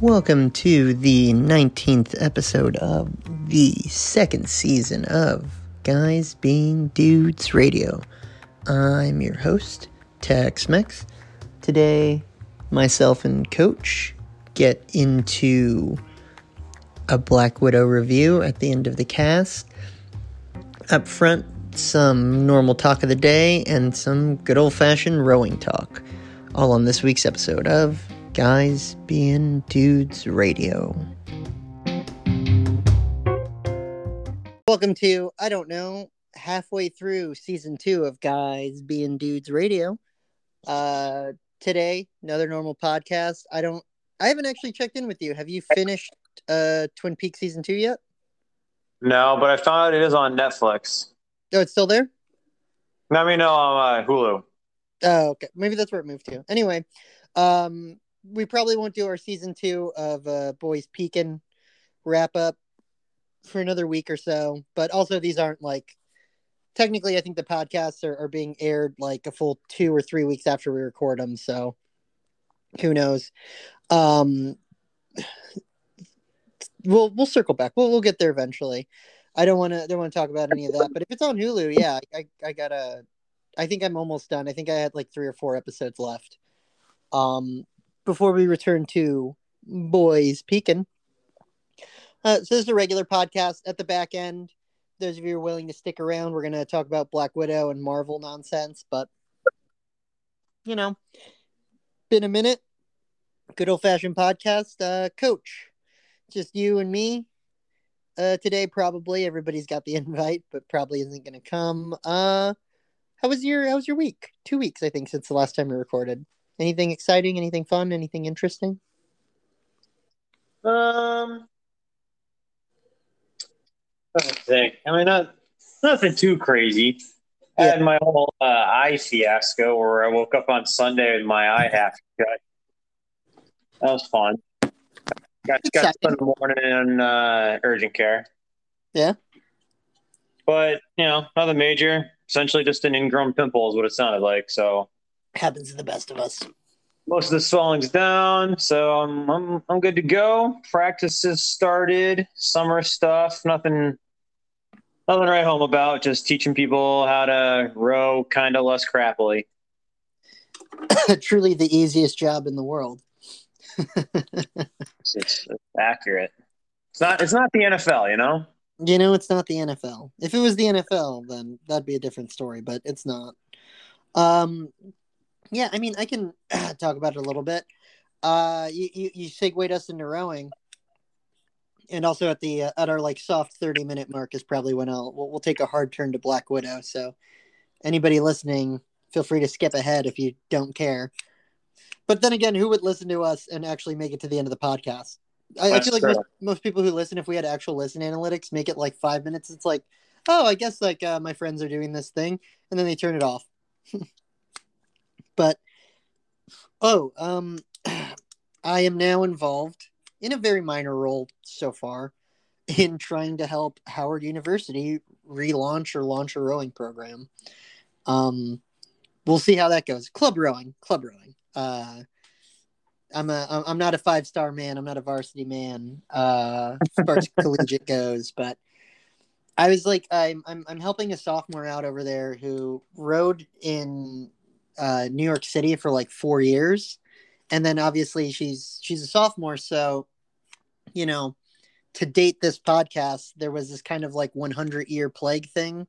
Welcome to the 19th episode of the second season of Guys Being Dudes Radio. I'm your host, Tex Mex. Today, myself and Coach get into a Black Widow review at the end of the cast. Up front, some normal talk of the day and some good old fashioned rowing talk. All on this week's episode of Guys Being Dudes Radio. Welcome to, I don't know, halfway through season two of Guys Being Dudes Radio. Uh, today, another normal podcast. I don't, I haven't actually checked in with you. Have you finished uh Twin Peaks season two yet? No, but I found out it is on Netflix. Oh, it's still there? Let me know on uh, Hulu. Oh, okay. Maybe that's where it moved to. Anyway, um, we probably won't do our season two of uh, Boys Pekin wrap up for another week or so. But also, these aren't like technically. I think the podcasts are, are being aired like a full two or three weeks after we record them. So who knows? Um, we'll we'll circle back. We'll we'll get there eventually. I don't want to don't want to talk about any of that. But if it's on Hulu, yeah, I I gotta. I think I'm almost done. I think I had like three or four episodes left. Um, before we return to Boys Pekin. Uh, so this is a regular podcast at the back end. Those of you who are willing to stick around, we're going to talk about Black Widow and Marvel nonsense. But you know, been a minute. Good old fashioned podcast. Uh, Coach, just you and me uh, today. Probably everybody's got the invite, but probably isn't going to come. Uh, how was your How was your week? Two weeks, I think, since the last time we recorded. Anything exciting? Anything fun? Anything interesting? Um, I think. I mean, not nothing too crazy. I had my whole uh, eye fiasco where I woke up on Sunday with my eye half shut. That was fun. Got, got to spend the morning in uh, urgent care. Yeah. But, you know, nothing major. Essentially just an ingrown pimple is what it sounded like. So Happens to the best of us. most of the swelling's down, so I'm I'm I'm good to go. Practices started, summer stuff, nothing nothing to write home about, just teaching people how to row kind of less crappily. Truly the easiest job in the world. It's, it's, it's accurate. It's not it's not the NFL, you know? You know, it's not the NFL. If it was the NFL, then that'd be a different story, but it's not. Um, yeah, I mean, I can talk about it a little bit. Uh, you, you, you segued us into rowing. And also at the uh, at our like soft thirty minute mark is probably when I'll we'll, we'll take a hard turn to Black Widow. So anybody listening, feel free to skip ahead if you don't care. But then again, who would listen to us and actually make it to the end of the podcast? I, I feel like most, most people who listen, if we had actual listen analytics, make it like five minutes. It's like, oh, I guess like uh, my friends are doing this thing, and then they turn it off. but oh, um, I am now involved in a very minor role so far in trying to help Howard University relaunch or launch a rowing program. Um, we'll see how that goes. Club rowing, club rowing. Uh, I'm a I'm- not a five star man. I'm not a varsity man. Uh, as far as collegiate goes, but I was like I'm I'm I'm helping a sophomore out over there who rowed in uh, New York City for like four years, and then obviously she's she's a sophomore, so you know to date this podcast, there was this kind of like 100 year plague thing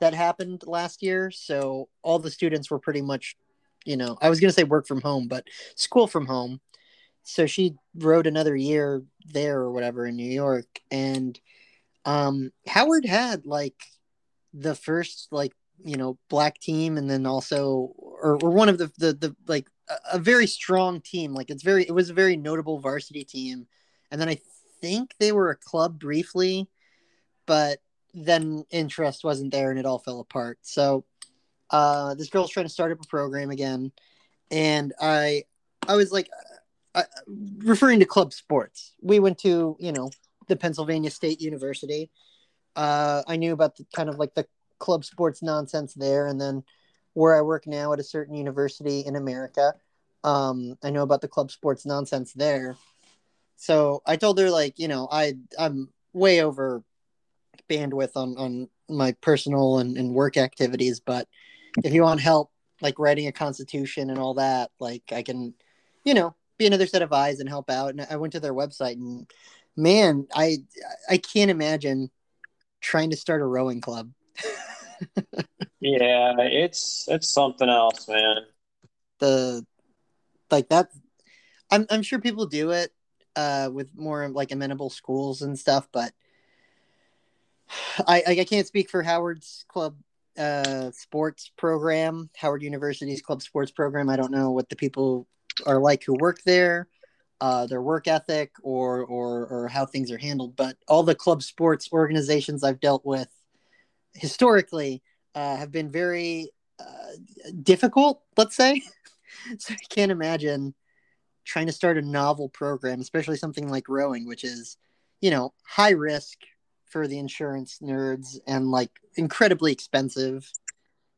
that happened last year. So all the students were pretty much, you know, I was to say work from home, but school from home. So she rode another year there or whatever in New York. And um, Howard had like the first, like, you know, black team and then also, or, or one of the, the, the, like, a, very strong team. Like, it's very, it was a very notable varsity team. And then I think they were a club briefly, but then interest wasn't there and it all fell apart. So uh, this girl's trying to start up a program again, and I I was like, uh, referring to club sports. We went to you know the Pennsylvania State University. Uh, I knew about the kind of like the club sports nonsense there, and then where I work now at a certain university in America. Um, I know about the club sports nonsense there. So I told her like, you know, I I'm way over bandwidth on on my personal and, and work activities, but if you want help like writing a constitution and all that, like I can, you know, be another set of eyes and help out. And I went to their website and man, I I can't imagine trying to start a rowing club. yeah, it's it's something else, man. The like that I'm I'm sure people do it uh with more like amenable schools and stuff, but I I can't speak for Howard's club uh sports program, Howard University's club sports program. I don't know what the people are like who work there, uh, their work ethic, or or or how things are handled. But all the club sports organizations I've dealt with historically uh, have been very uh, difficult. Let's say, so I can't imagine trying to start a novel program, especially something like rowing, which is you know high risk for the insurance nerds and like incredibly expensive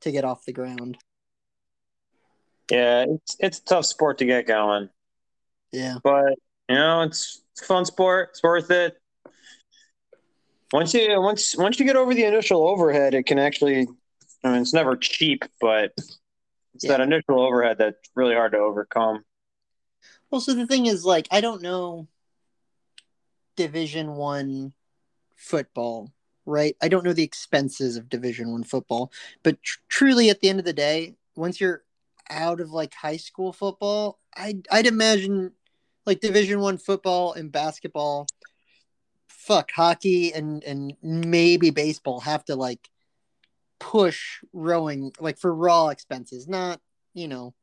to get off the ground. Yeah, it's it's a tough sport to get going. Yeah. But you know, it's, it's a fun sport. It's worth it. Once you once once you get over the initial overhead, it can actually I mean it's never cheap, but it's yeah. that initial overhead that's really hard to overcome. Well, so the thing is like I don't know division 1 football, right? I don't know the expenses of division 1 football, but tr- truly at the end of the day, once you're out of like high school football, I'd I'd imagine like Division One football and basketball, fuck hockey and and maybe baseball have to like push rowing like for raw expenses, not you know.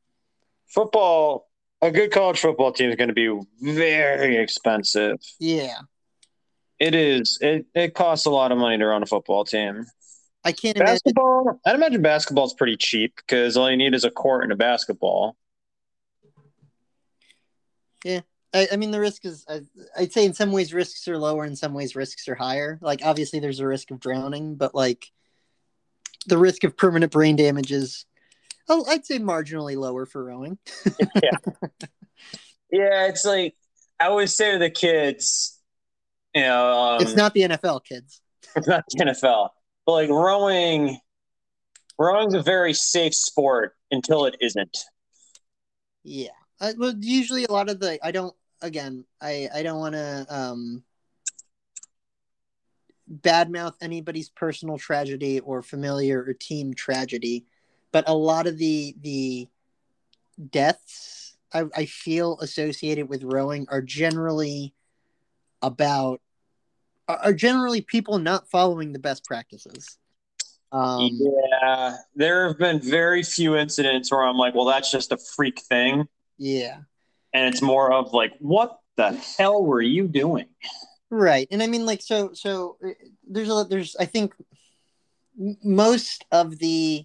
Football, a good college football team is going to be very expensive. Yeah, it is. It it costs a lot of money to run a football team. I can't basketball. Imagine... I'd imagine basketball is pretty cheap because all you need is a court and a basketball. Yeah, I, I mean the risk is. I, I'd say in some ways risks are lower, in some ways risks are higher. Like obviously there's a risk of drowning, but like the risk of permanent brain damage is, oh, I'd say marginally lower for rowing. yeah, yeah. It's like I always say to the kids, you know, um, it's not the NFL, kids. It's not the NFL but like rowing, rowing's a very safe sport until it isn't. Yeah. Uh, well, usually a lot of the I don't again I I don't want to um badmouth anybody's personal tragedy or familiar or team tragedy, but a lot of the the deaths I, I feel associated with rowing are generally about are generally people not following the best practices. Um, yeah, there have been very few incidents where I'm like, well, that's just a freak thing. Yeah. And it's more of like, what the hell were you doing? Right. And I mean, like, so, so uh, there's a, there's, I think most of the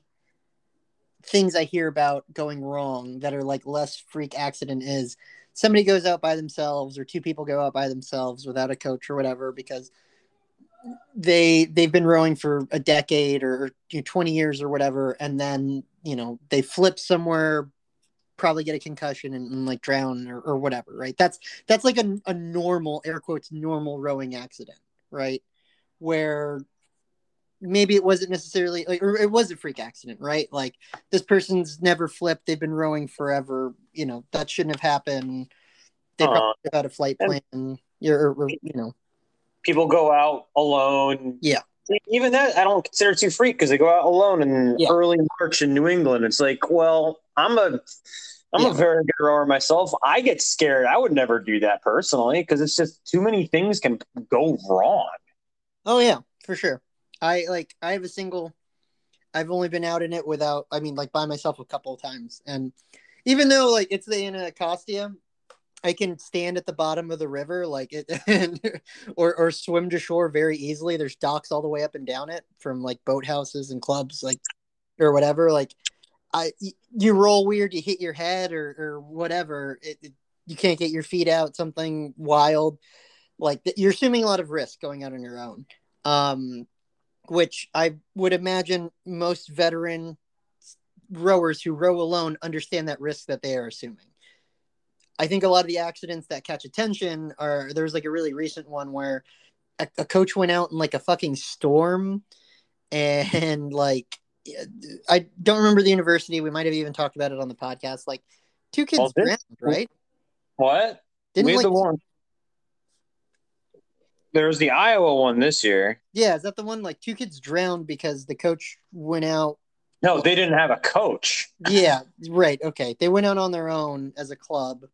things I hear about going wrong that are like less freak accident is somebody goes out by themselves or two people go out by themselves without a coach or whatever because they they've been rowing for a decade or you know, 20 years or whatever and then you know they flip somewhere probably get a concussion and, and like drown or, or, whatever right? That's that's like a, a normal air quotes normal rowing accident right? Where maybe it wasn't necessarily like or it was a freak accident right? Like this person's never flipped. They've been rowing forever. You know that shouldn't have happened. They uh, probably had a flight plan or, or, you know. People go out alone. Yeah even that i don't consider too freak because they go out alone in yeah. early march in new england. It's like well i'm a i'm yeah. a very good rower myself. I get scared. I would never do that personally because it's just too many things can go wrong. Oh yeah for sure. I like I have a single I've only been out in it without I mean like by myself a couple of times. And even though like it's the Anacostia I can stand at the bottom of the river like it and, or or swim to shore very easily there's docks all the way up and down it from like boathouses and clubs like or whatever like I you roll weird you hit your head or or whatever it, it you can't get your feet out something wild like you're assuming a lot of risk going out on your own um which I would imagine most veteran rowers who row alone understand that risk that they are assuming. I think a lot of the accidents that catch attention are there's like a really recent one where a, a coach went out in like a fucking storm and like I don't remember the university. We might have even talked about it on the podcast. Like two kids Well, this- drowned, right? What? Didn't we like the one. There was the Iowa one this year. yeah, is that the one like two kids drowned because the coach went out? No, they didn't have a coach Yeah, right. Okay, they went out on their own as a club.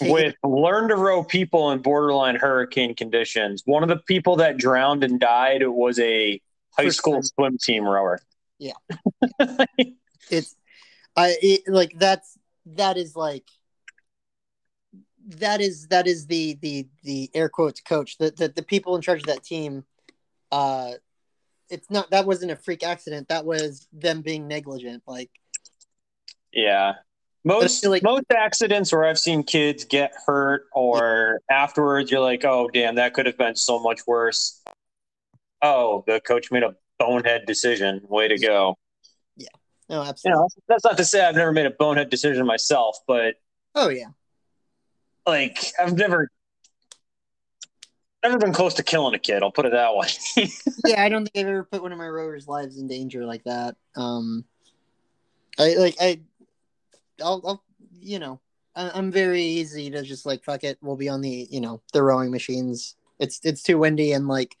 With learn to row people in borderline hurricane conditions. One of the people that drowned and died was a high First school time. swim team rower. Yeah, it's I it, like that's that is like that is that is the the the air quotes coach the the, the people in charge of that team uh it's not that wasn't a freak accident that was them being negligent like Yeah. Most like- most accidents where I've seen kids get hurt or afterwards you're like, oh damn, that could have been so much worse. Oh, the coach made a bonehead decision. Way to go. Yeah. No You absolutely know, that's not to say I've never made a bonehead decision myself, but oh yeah like I've never never been close to killing a kid, I'll put it that way. yeah i don't think i've ever put one of my rowers lives in danger like that um i like i i'll, I'll you know I- i'm very easy to just like fuck it. We'll be on the you know the rowing machines. It's it's too windy and like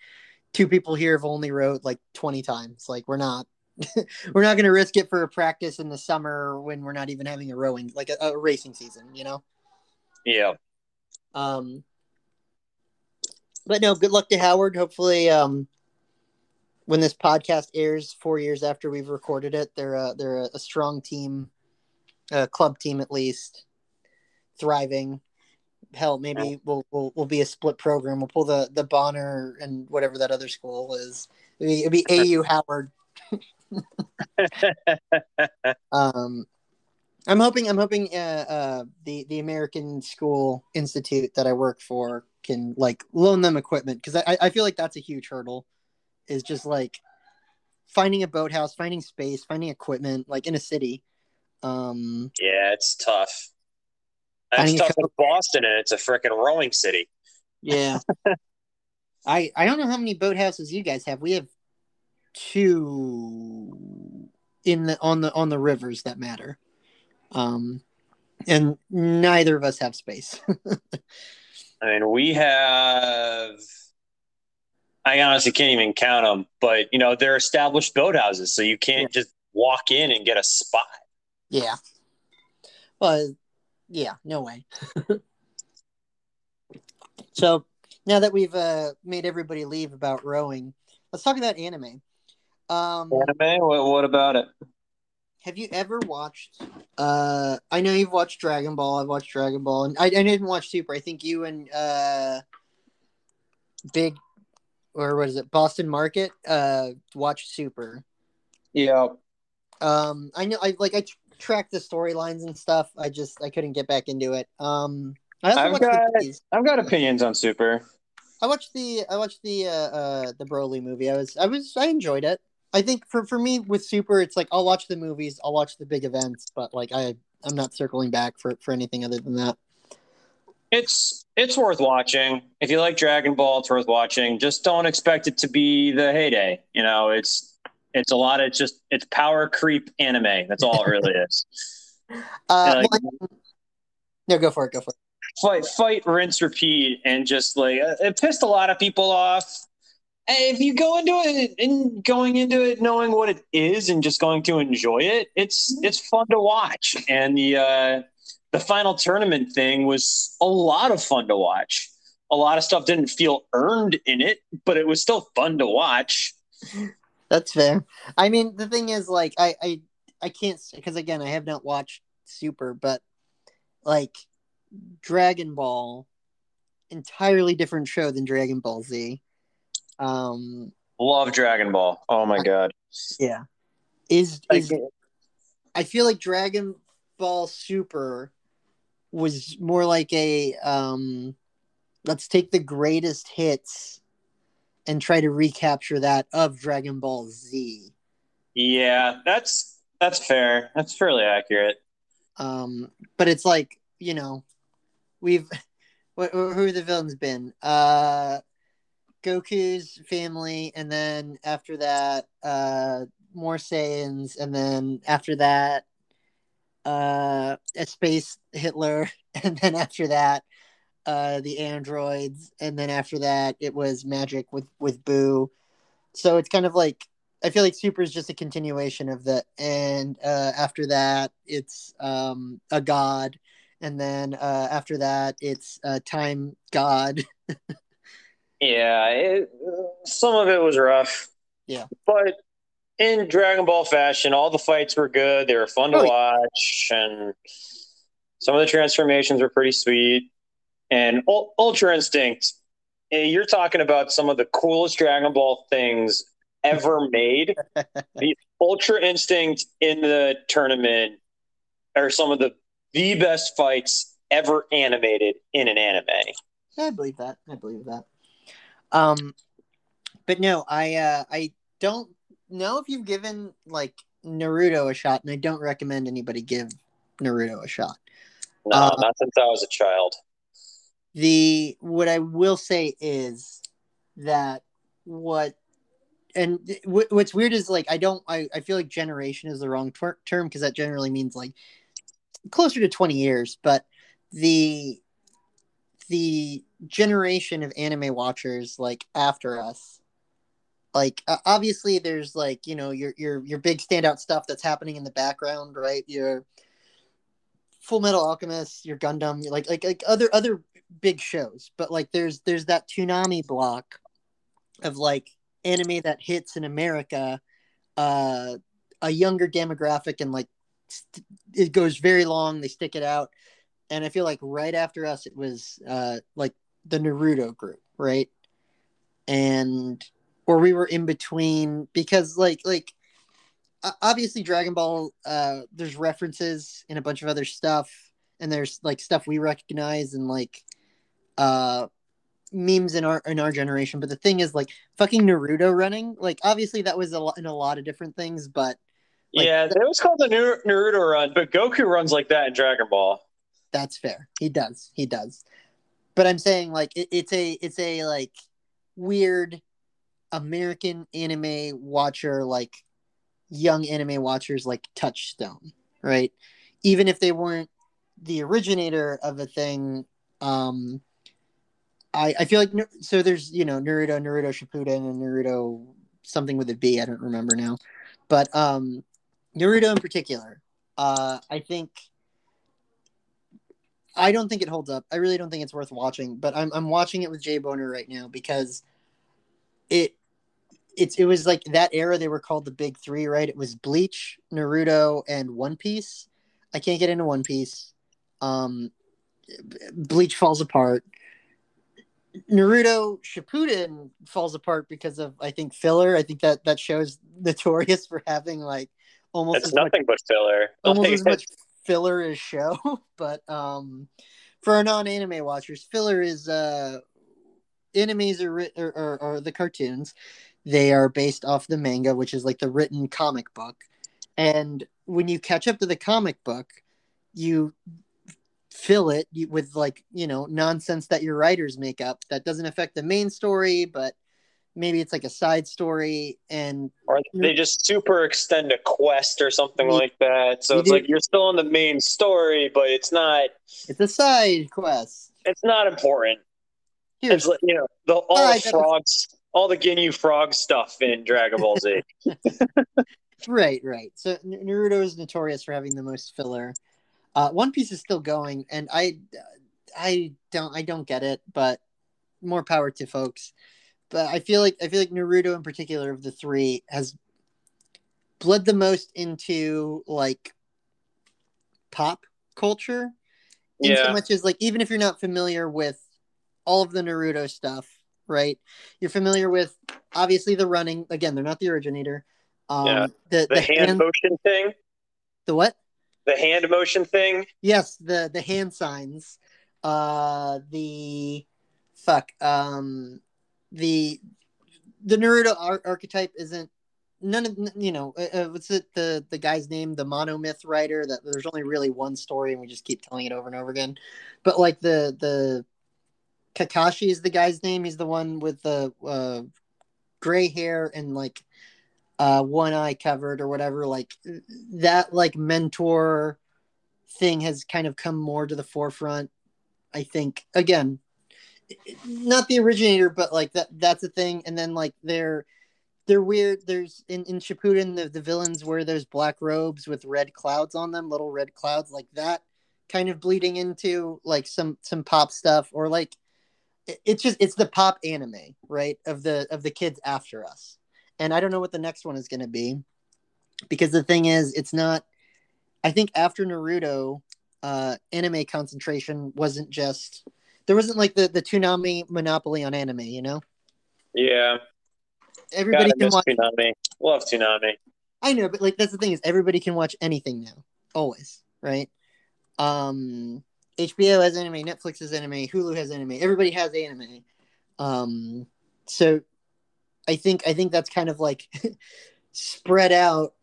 two people here have only rowed like 20 times. Like we're not we're not going to risk it for a practice in the summer when we're not even having a rowing like a, a racing season you know? Yeah. um, but no, good luck to Howard. Hopefully, um, when this podcast airs four years after we've recorded it, they're a, they're a, a strong team, a club team at least, thriving. Hell, maybe we'll, we'll we'll be a split program. We'll pull the the Bonner and whatever that other school is. It'd be, it'd be AU Howard. um, I'm hoping I'm hoping uh, uh, the the American School Institute that I work for can like loan them equipment because I I feel like that's a huge hurdle, is just like finding a boathouse, finding space, finding equipment like in a city. Um, Yeah, it's tough. That's tough in coach. Boston and it's a freaking rowing city. yeah. I I don't know how many boathouses you guys have. We have two in the on the on the rivers that matter. Um, and neither of us have space. I mean, we have. I honestly can't even count them, but you know they're established boathouses, so you can't just walk in and get a spot. Yeah. Well, yeah, no way. so now that we've uh, made everybody leave about rowing, let's talk about anime. Um, Anime? What, what about it? have you ever watched? Uh, I know you've watched Dragon Ball. I've watched Dragon Ball, and I, I didn't watch Super. I think you and uh, Big, or what is it, Boston Market, uh, watched Super. Yeah, Um, I know, I like, I tr- tracked the storylines and stuff. I just, I couldn't get back into it. Um, I watched got- the. I've got opinions on Super. I watched the, I watched the, uh, uh, the Broly movie. I was, I was, I enjoyed it. I think for for me with Super, it's like I'll watch the movies, I'll watch the big events, but like I, I'm not circling back for for anything other than that. It's it's worth watching. If you like Dragon Ball, it's worth watching. Just don't expect it to be the heyday. You know, it's it's a lot of just it's power creep anime. That's all it really is. Uh, like- well, no, go for it, go for it. fight, fight, rinse, repeat, and just like uh, it pissed a lot of people off. And if you go into it and going into it knowing what it is and just going to enjoy it, it's it's fun to watch. And the uh, the final tournament thing was a lot of fun to watch. A lot of stuff didn't feel earned in it, but it was still fun to watch. That's fair. I mean, the thing is, like, I I I can't because again, I have not watched Super, but like Dragon Ball, entirely different show than Dragon Ball Z. Um, Love Dragon Ball. Oh my god! yeah, is is I feel like Dragon Ball Super was more like a um let's take the greatest hits and try to recapture that of Dragon Ball Z. yeah, that's that's fair. That's fairly accurate. Um but it's like you know, we've what, who the villains been? Uh, Goku's family, and then after that, uh, more Saiyans, and then after that, uh, a space Hitler, and then after that, uh, the androids, and then after that, it was magic with with Boo. So it's kind of like I feel like Super is just a continuation of the, and uh, after that, it's um, a god, and then uh, after that, it's a time god. Yeah, it, some of it was rough. Yeah. But in Dragon Ball fashion, all the fights were good. They were fun to Oh, yeah. watch, and some of the transformations were pretty sweet. And Ultra Instinct, eh, you're talking about some of the coolest Dragon Ball things ever made. the Ultra Instinct in the tournament are some of the the best fights ever animated in an anime. I believe that. I believe that. Um, but no, I uh, I don't know if you've given like Naruto a shot, and I don't recommend anybody give Naruto a shot. No, Uh, not since I was a child. The what I will say is that what and wh- what's weird is like I don't I, I feel like generation is the wrong ter- term because that generally means like closer to 20 years but the the generation of anime watchers like after us like uh, obviously there's like you know your your your big standout stuff that's happening in the background right? Your full metal alchemist your gundam like like like other other big shows but like there's there's that tsunami block of like anime that hits in america uh a younger demographic and like st- it goes very long they stick it out. And i feel like right after us it was uh like the naruto group right? And or we were in between because like like obviously dragon ball uh there's references in a bunch of other stuff and there's like stuff we recognize and like uh memes in our in our generation but the thing is like fucking naruto running like obviously that was a lot in a lot of different things but Like- yeah, it was called the Nar- Naruto run, but Goku runs like that in Dragon Ball. that's fair. He does. He does. But i'm saying like it, it's a it's a like weird american anime watcher like young anime watchers like touchstone right? Even if they weren't the originator of a thing um i i feel like so there's you know naruto naruto shippuden and naruto something with a b i don't remember now but um naruto in particular uh i think I don't think it holds up. I really don't think it's worth watching, but I'm I'm watching it with Jay Boner right now because it it's it was like that era they were called the big 3, right? It was Bleach, Naruto and One Piece. I can't get into One Piece. Um Bleach falls apart. Naruto Shippuden falls apart because of I think filler. I think that that show's notorious for having like almost It's as much nothing but filler. almost Like, as much filler as show but um for our non-anime watchers filler is uh animes are or, or, or the cartoons they are based off the manga which is like the written comic book and when you catch up to the comic book you fill it with like you know nonsense that your writers make up that doesn't affect the main story but maybe it's like a side story and or they just super extend a quest or something like that. So it's do- like you're still in the main story, but it's not. it's a side quest It's not important. It's like, you know the all Alright, the that's- frogs, all the Ginyu frog stuff in Dragon Ball Z. Right, right. So Naruto is notorious for having the most filler. Uh, One Piece is still going, and I, I don't, I don't get it, but more power to folks. But I feel like I feel like Naruto in particular of the three has bled the most into like pop culture. In so much as like even if you're not familiar with all of the Naruto stuff, right? You're familiar with obviously the running. Again, they're not the originator. Um, Yeah. the, The, hand, motion thing, the what? The hand motion thing. Yes, the the hand signs. Uh, the fuck. Um, the the Naruto ar- archetype isn't none of you know uh, uh, what's it the the guy's name the monomyth writer that there's only really one story and we just keep telling it over and over again but like the the kakashi is the guy's name he's the one with the uh gray hair and like uh one eye covered or whatever like that like mentor thing has kind of come more to the forefront i think. Again not the originator but like that that's a thing. And then like they're they're weird. There's in in Shippuden the the villains wear those black robes with red clouds on them, little red clouds like that, kind of bleeding into like some some pop stuff or like it's just it's the pop anime right of the of the kids after us, and I don't know what the next one is going to be, because the thing is it's not. I think after Naruto, uh, anime concentration wasn't just there wasn't like the the Toonami monopoly on anime, you know. Yeah, everybody God, can watch Toonami. Love Toonami. I know, but like that's the thing is everybody can watch anything now, always, right? Um, HBO has anime, Netflix has anime, Hulu has anime. Everybody has anime. Um, so I think I think that's kind of like spread out.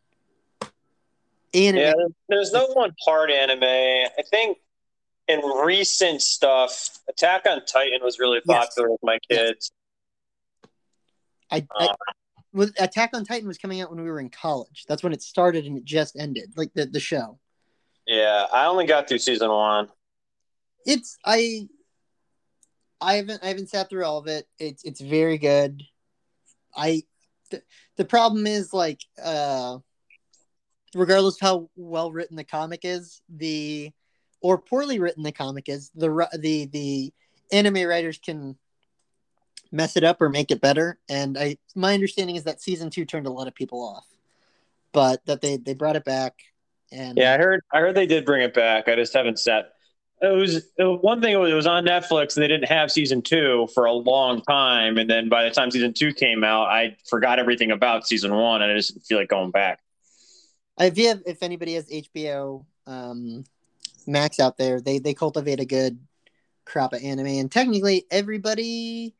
Anime. Yeah, there's no one part anime. I think in recent stuff, Attack on Titan was really popular yes. with my kids. I, I uh, Attack on Titan was coming out when we were in college. That's when it started and it just ended, like the the show. Yeah, I only got through season one. It's I. I haven't I haven't sat through all of it. It's it's very good. I the, the problem is like uh regardless of how well written the comic is, the or poorly written the comic is, the the the anime writers can mess it up or make it better. And I my understanding is that season two turned a lot of people off, but that they they brought it back. And yeah, I heard I heard they did bring it back. I just haven't sat. It was, one thing. It was, it was on Netflix, and they didn't have season two for a long time. And then by the time season two came out, I forgot everything about season one, and I just didn't feel like going back. If you have, if anybody has HBO um, Max out there, they they cultivate a good crop of anime, and technically everybody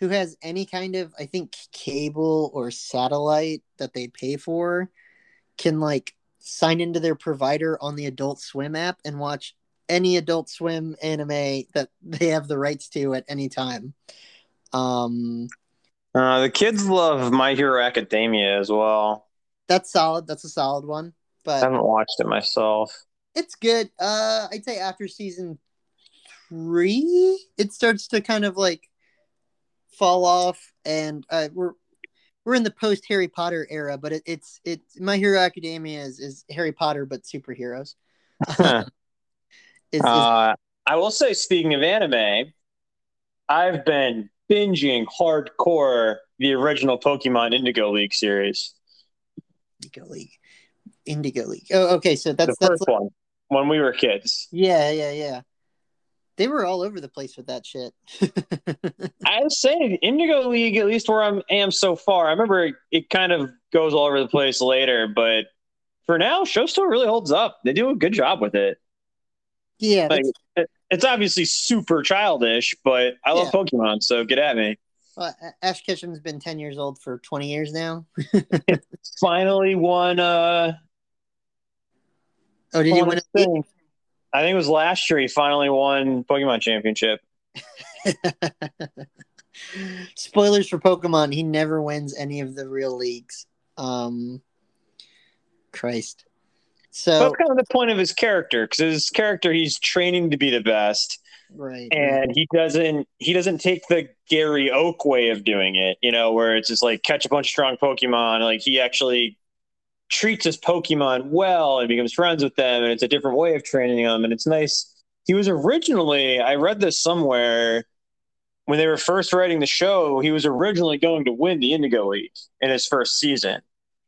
who has any kind of I think cable or satellite that they pay for can like sign into their provider on the Adult Swim app and watch any Adult Swim anime that they have the rights to at any time. Um, uh, the kids love My Hero Academia as well. That's solid. That's a solid one. But I haven't watched it myself. It's good. Uh, I'd say after season three, it starts to kind of like fall off, and uh, we're we're in the post Harry Potter era, but it, it's it's My Hero Academia is, is Harry Potter but superheroes. is, is... Uh, I will say, speaking of anime, I've been binging hardcore the original Pokemon Indigo League series. Indigo League, Indigo League. Oh, okay, so that's the that's first like... one when we were kids. Yeah, yeah, yeah. They were all over the place with that shit. I was saying Indigo League, at least where I am so far. I remember it, it kind of goes all over the place later, but for now, show still really holds up. They do a good job with it. Yeah, like, it, it's obviously super childish, but I love yeah. Pokemon, so get at me. Well, Ash Ketchum's been ten years old for twenty years now. Finally won. Uh, oh, did he win a thing? I think it was last year he finally won Pokemon Championship. Spoilers for Pokemon: He never wins any of the real leagues. Um, Christ. So that's kind of the point of his character because his character he's training to be the best, right? And right. he doesn't he doesn't take the Gary Oak way of doing it, you know, where it's just like catch a bunch of strong Pokemon. Like he actually treats his Pokemon well and becomes friends with them, and it's a different way of training them, and it's nice. He was originally, I read this somewhere when they were first writing the show, he was originally going to win the Indigo League in his first season.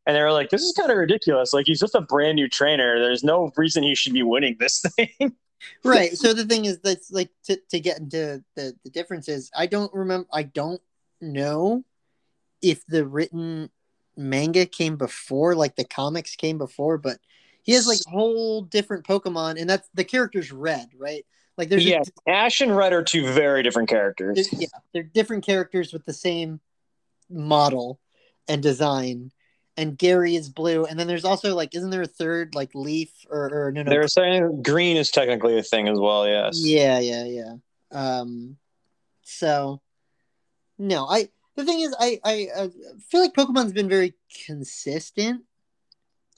And they were like, this is kind of ridiculous. Like, he's just a brand new trainer. There's no reason he should be winning this thing. right. So the thing is, that's like to, to get into the, the differences. I don't remember, I don't know if the written manga came before, like the comics came before, but he has like whole different Pokemon, and that's the character's red, right? Like there's yeah, a, Ash and Red are two very different characters. Yeah, they're different characters with the same model and design, and Gary is blue, and then there's also like, isn't there a third like Leaf or, or no no? They're saying green is technically a thing as well. Yes. Yeah, yeah, yeah. Um, so no, I the thing is, I I, I feel like Pokemon's been very consistent.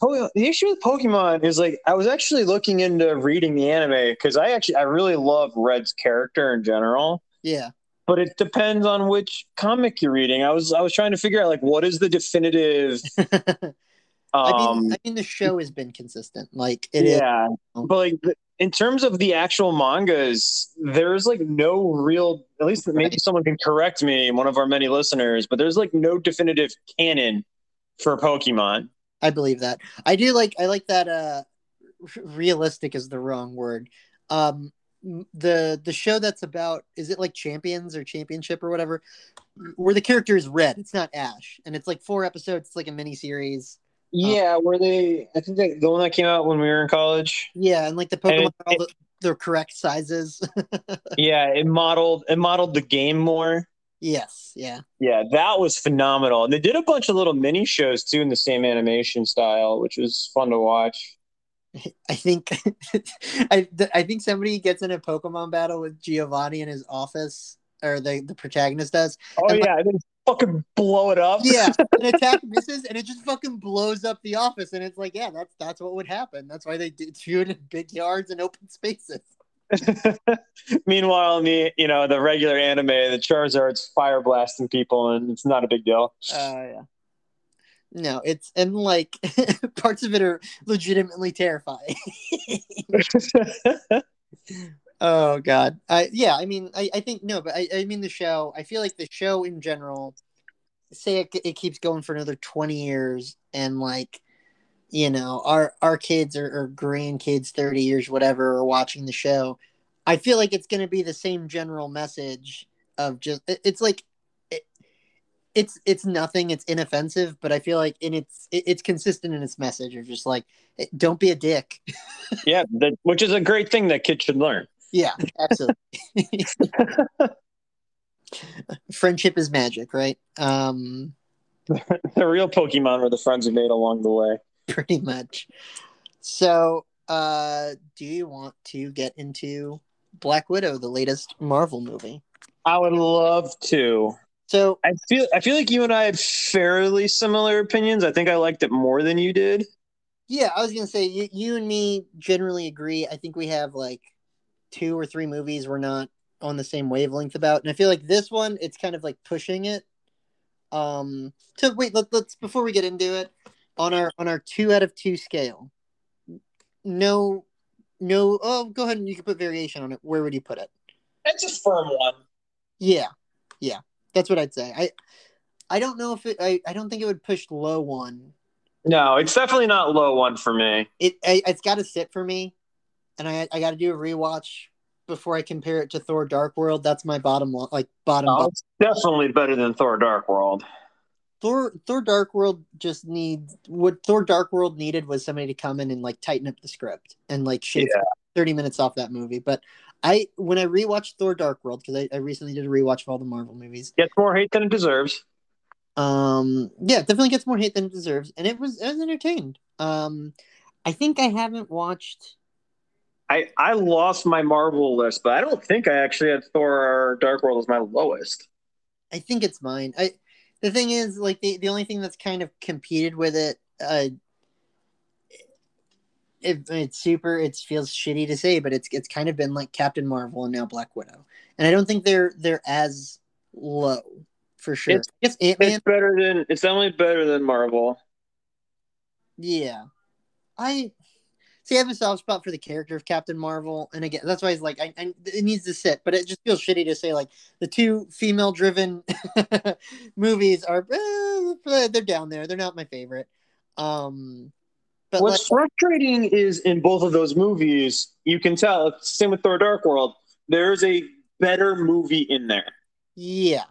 Oh, the issue with Pokemon is like I was actually looking into reading the anime because I actually I really love Red's character in general. Yeah. But it depends on which comic you're reading. I was I was trying to figure out like what is the definitive. I mean, Um, I mean, the show has been consistent. Like it is. yeah, but like in terms of the actual mangas, there's like no real. At least maybe Right. someone can correct me, one of our many listeners. But there's like no definitive canon for Pokemon. I believe that. I do like. I like that. Uh, r- realistic is the wrong word. Um, the the show that's about is it like champions or championship or whatever, where the character is red. It's not Ash, and it's like four episodes. It's like a mini series. Yeah, were they? I think they, the one that came out when we were in college. Yeah, and like the Pokemon it- all the, the correct sizes. Yeah, it modeled it modeled the game more. yes, yeah. Yeah, that was phenomenal. And they did a bunch of little mini shows too in the same animation style, which was fun to watch. I think I I think somebody gets in a Pokemon battle with Giovanni in his office, or the the protagonist does. Oh And- yeah, and then fucking blow it up. Yeah, an attack misses, and it just fucking blows up the office. And it's like, yeah, that's that's what would happen. That's why they do do it in big yards and open spaces. Meanwhile, in the you know the regular anime, the Charizard's fire blasting people, and it's not a big deal. Uh, yeah. No, it's and like parts of it are legitimately terrifying. oh god. I yeah, I mean I, I think no, but I, I mean the show, I feel like the show in general say it, it keeps going for another 20 years and like you know, our our kids or, or grandkids 30 years whatever are watching the show. I feel like it's going to be the same general message of just it- it's like it's it's nothing it's inoffensive but i feel like in its it's consistent in its message of just like don't be a dick yeah, that, which is a great thing that kids should learn. yeah absolutely friendship is magic right um the real Pokemon were the friends we made along the way. pretty much so uh do you want to get into black widow the latest marvel movie I would love to. So I feel I feel like you and I had fairly similar opinions. I think I liked it more than you did. Yeah, I was gonna say you, you and me generally agree. I think we have like two or three movies we're not on the same wavelength about, and I feel like this one it's kind of like pushing it. Um, so wait, let, let's before we get into it on our on our two out of two scale. No, no. Oh, go ahead and you can put variation on it. Where would you put it? It's a firm one. Yeah, yeah, that's what I'd say. I I don't know if it. I, I don't think it would push low one No, it's definitely not low one for me. it I, it's got to sit for me, and I I got to do a rewatch before I compare it to Thor: Dark World. That's my bottom line, like bottom. Oh, it's definitely better than Thor: Dark World. Thor Thor: Dark World just needs what Thor: Dark World needed was somebody to come in and like tighten up the script and like shave Yeah. thirty minutes off that movie. But I when I rewatched Thor: Dark World because I, I recently did a rewatch of all the Marvel movies. Gets more hate than it deserves. Um, yeah, definitely gets more hate than it deserves, and it was I was entertained. Um, I think I haven't watched. I I lost my Marvel list, but I don't think I actually had Thor: Dark World as my lowest. I think it's mine. I the thing is, like the the only thing that's kind of competed with it, uh, it, it's super. It feels shitty to say, but it's it's kind of been like Captain Marvel and now Black Widow, and I don't think they're they're as low for sure. It's- I guess Ant Man. It's better than it's definitely better than Marvel. Yeah, I see. I have a soft spot for the character of Captain Marvel, and again, that's why it's like I, I, it needs to sit. But it just feels shitty to say like the two female-driven movies are eh, they're down there. They're not my favorite. Um, but like, What's frustrating is in both of those movies, you can tell. Same with Thor: Dark World. There's a better movie in there. yeah,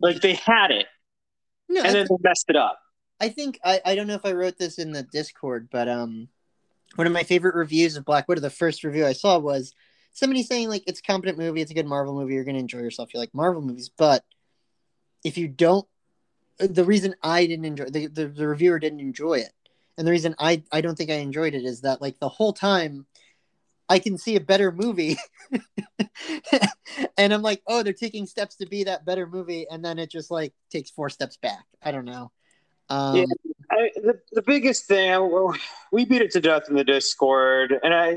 Like they had it, no, and then they messed it up. I think I, I don't know if I wrote this in the Discord, but um, one of my favorite reviews of Black Widow, the first review I saw was somebody saying like it's a competent movie, it's a good Marvel movie, you're gonna enjoy yourself. You like Marvel movies, but if you don't the reason I didn't enjoy the, the the reviewer didn't enjoy it, and the reason I I don't think I enjoyed it is that like the whole time I can see a better movie. and I'm like, oh, they're taking steps to be that better movie, and then it just like takes four steps back. I don't know. Um, yeah, I, the the biggest thing I, we beat it to death in the Discord, and I.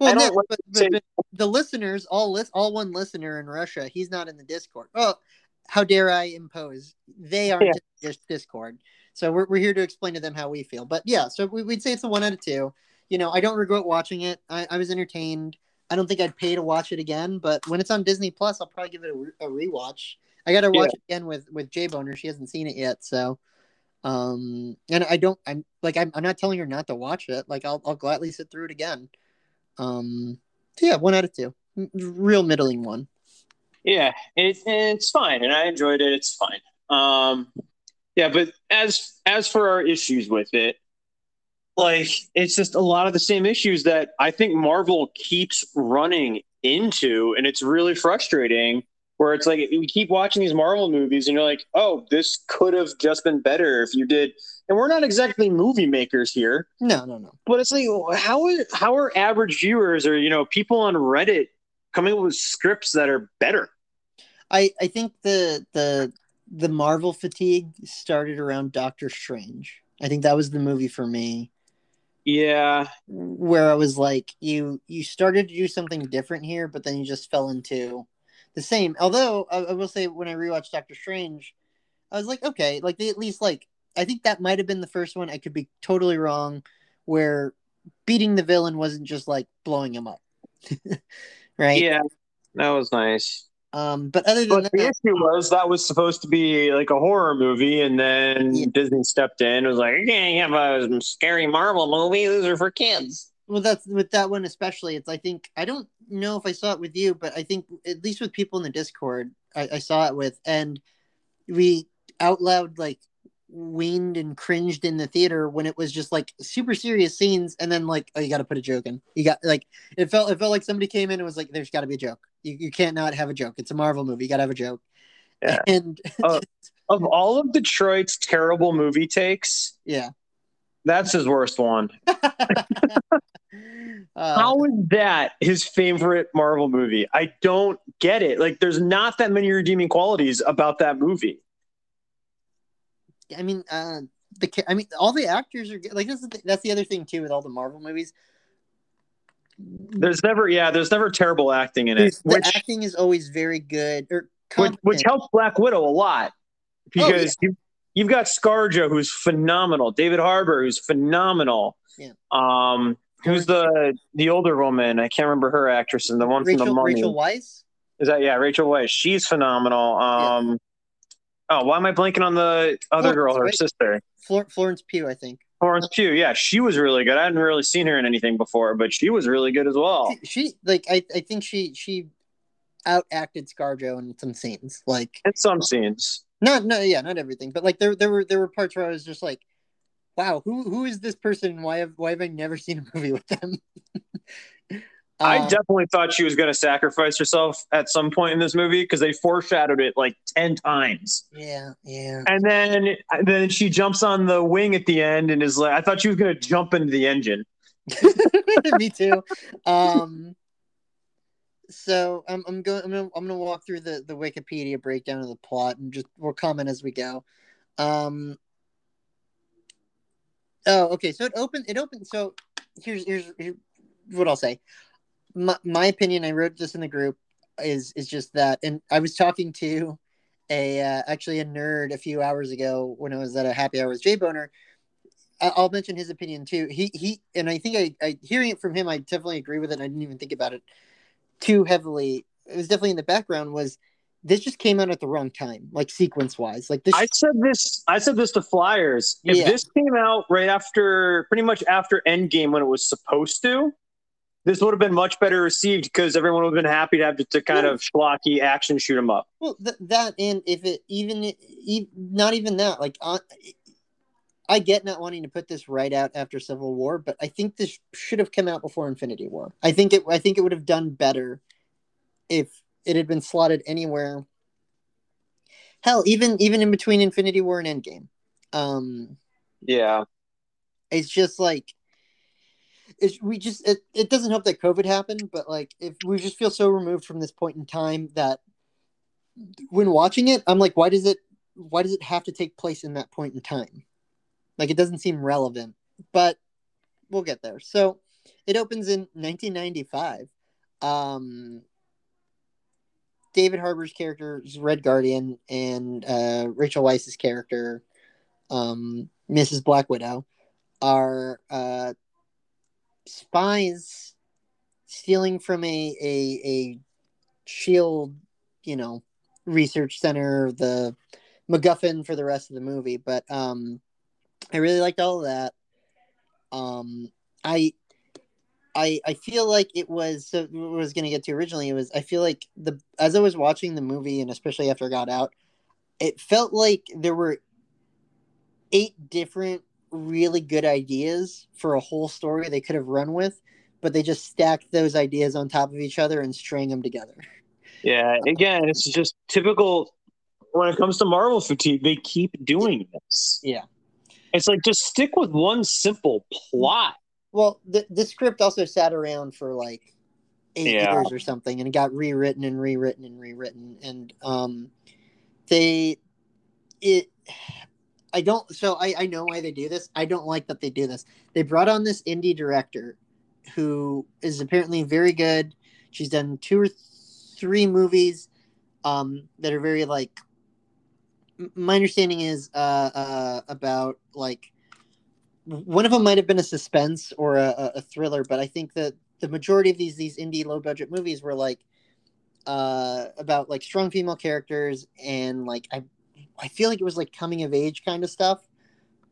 Well, I don't no, like but, say- but the listeners, all list, all one listener in Russia, he's not in the Discord. Oh, how dare I impose? They aren't Yeah. Discord, so we're we're here to explain to them how we feel. But yeah, so we, we'd say it's a one out of two. You know, I don't regret watching it. I, I was entertained. I don't think I'd pay to watch it again, but when it's on Disney Plus, I'll probably give it a, re- a rewatch. I got to watch it again with with J Boner. She hasn't seen it yet, so um, and I don't. I'm like I'm, I'm not telling her not to watch it. Like I'll I'll gladly sit through it again. Um, so yeah, one out of two, real middling one. Yeah, it, it's fine, and I enjoyed it. It's fine. Um, yeah, but as as for our issues with it, like it's just a lot of the same issues that I think Marvel keeps running into, and it's really frustrating. Where it's like we keep watching these Marvel movies, and you're like, "Oh, this could have just been better if you did." And we're not exactly movie makers here, No, no, no. but it's like, how is how are average viewers or you know people on Reddit coming up with scripts that are better? I I think the the the Marvel fatigue started around Doctor Strange. I think that was the movie for me Yeah, where I was like, you you started to do something different here, but then you just fell into the same. Although I, I will say, when I rewatched Doctor Strange, I was like, okay, like they at least like I think that might have been the first one. I could be totally wrong, where beating the villain wasn't just like blowing him up, right? yeah, that was nice. Um, but other than But the issue was that was supposed to be like a horror movie, and then Yeah. Disney stepped in and was like, "You can't have a scary Marvel movie. These are for kids." well, that's with that one especially. It's I think I don't know if I saw it with you, but I think at least with people in the Discord, I, I saw it with, and we out loud like weaned and cringed in the theater when it was just like super serious scenes, and then like oh you got to put a joke in. You got like it felt it felt like somebody came in and was like there's got to be a joke. You you can't not have a joke. It's a Marvel movie. You got to have a joke. Yeah. And Uh, Of all of Detroit's terrible movie takes, yeah. that's his worst one. Uh, How is that his favorite Marvel movie? I don't get it. Like, there's not that many redeeming qualities about that movie. I mean, uh, the I mean, all the actors are good. like that's the that's the other thing too with all the Marvel movies. There's never, yeah, there's never terrible acting in it, There's- the which acting is always very good or which, which Black Widow a lot because you, you've got ScarJo who's phenomenal, David Harbour who's phenomenal. Yeah. Um, who's the the older woman? I can't remember her actress and the one from the Rachel Mummy. Rachel Weisz. Is that yeah, Rachel Weisz? She's phenomenal. Um, oh, why am I blanking on the other Florence, girl, her right? sister? Flor- Florence Pugh, I think. Florence Pugh, yeah, she was really good. I hadn't really seen her in anything before, but she was really good as well. She, she like I, I think she she out acted ScarJo in some scenes. Like In some scenes, not no yeah not everything, but like there there were there were parts where I was just like, wow who who is this person? Why have why have I never seen a movie with them? I Um, definitely thought she was going to sacrifice herself at some point in this movie because they foreshadowed it like ten times. yeah yeah And then, then she jumps on the wing at the end and is like, I thought she was going to jump into the engine. Me too. Um, so I'm I'm going I'm gonna I'm gonna walk through the the Wikipedia breakdown of the plot and just we'll comment as we go. Um. Oh, okay. So it opened. It opened. So here's here's, here's what I'll say. My my opinion. I wrote this in the group. Is is just that, and I was talking to a uh, actually a nerd a few hours ago when I was at a happy hour with Jay Boner. I- I'll mention his opinion too. He he, and I think I, I hearing it from him, I definitely agree with it. I didn't even think about it too heavily. It was definitely in the background. Was this just came out at the wrong time, like sequence wise? Like this. I said this. I said this to Flyers. If Yeah. this came out right after, pretty much after Endgame when it was supposed to, this would have been much better received because everyone would have been happy to have to, to kind Yeah. of schlocky action shoot 'em up. Well, th- that and if it even e- not even that, like uh, I get not wanting to put this right out after Civil War, but I think this should have come out before Infinity War. I think it. I think it would have done better if it had been slotted anywhere hell, even even in between Infinity War and Endgame. Um, yeah, it's just like it's we just it, it doesn't help that COVID happened, but like if we just feel so removed from this point in time that when watching it, I'm like, why does it why does it have to take place in that point in time? Like it doesn't seem relevant, but we'll get there. So it opens in 1995. Um, David Harbour's character is Red Guardian, and uh, Rachel Weisz's character, um, Mrs. Black Widow, are uh, spies stealing from a, a a shield, you know, research center, the MacGuffin for the rest of the movie. But um, I really liked all of that. Um, I I I feel like it was so what I was gonna get to originally it was I feel like the as I was watching the movie and especially after I got out, it felt like there were eight different really good ideas for a whole story they could have run with, but they just stacked those ideas on top of each other and string them together. Yeah, again, it's just typical when it comes to Marvel fatigue. They keep doing this. Yeah. It's like just stick with one simple plot. Well, the the script also sat around for like eight Yeah. years or something, and it got rewritten and rewritten and rewritten, and um, they it. I don't. So I I know why they do this. I don't like that they do this. They brought on this indie director, who is apparently very good. She's done two or three movies, um, that are very like. My understanding is uh, uh about like one of them might have been a suspense or a- a thriller, but I think that the majority of these these indie low budget movies were like uh about like strong female characters and like I I feel like it was like coming of age kind of stuff.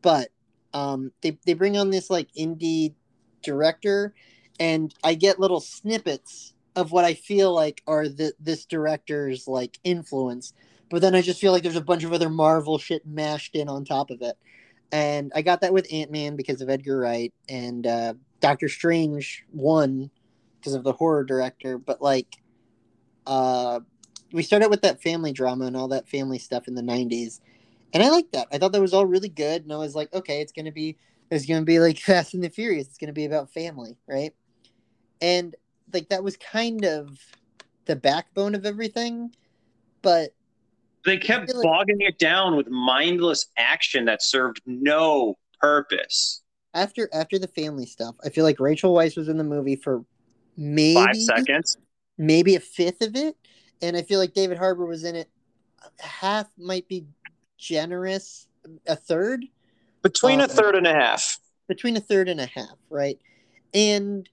But um they they bring on this like indie director and I get little snippets of what I feel like are the this director's like influence. But then I just feel like there's a bunch of other Marvel shit mashed in on top of it and I got that with Ant Man because of Edgar Wright, and uh, Doctor Strange one because of the horror director. But like, uh, we started with that family drama and all that family stuff in the '90s, and I liked that. I thought that was all really good, and I was like, okay, it's gonna be it's gonna be like Fast and the Furious. It's gonna be about family, right? And like that was kind of the backbone of everything, but They kept like- bogging it down with mindless action that served no purpose. after after the family stuff, I feel like Rachel Weisz was in the movie for maybe Five seconds. maybe a fifth of it, and I feel like David Harbour was in it. Half might be generous, a third Between a Um, third and a half. between a third and a half, right? And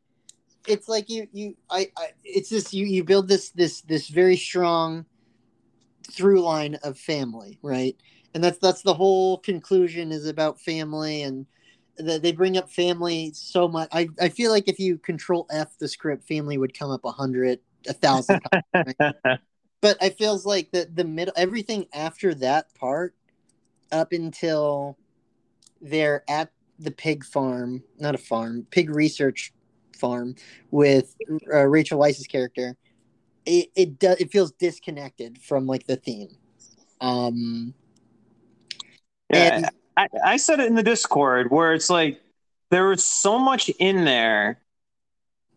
it's like you you I, I it's this you you build this this this very strong through line of family, right? And that's that's the whole conclusion is about family and they bring up family so much. I, I feel like if you control F the script, family would come up a hundred, a thousand times. But it feels like the the middle everything after that part up until they're at the pig farm, not a farm, pig research farm with uh, Rachel Weisz's character. It it does it feels disconnected from like the theme. Um, Yeah, and I, I said it in the Discord where it's like there was so much in there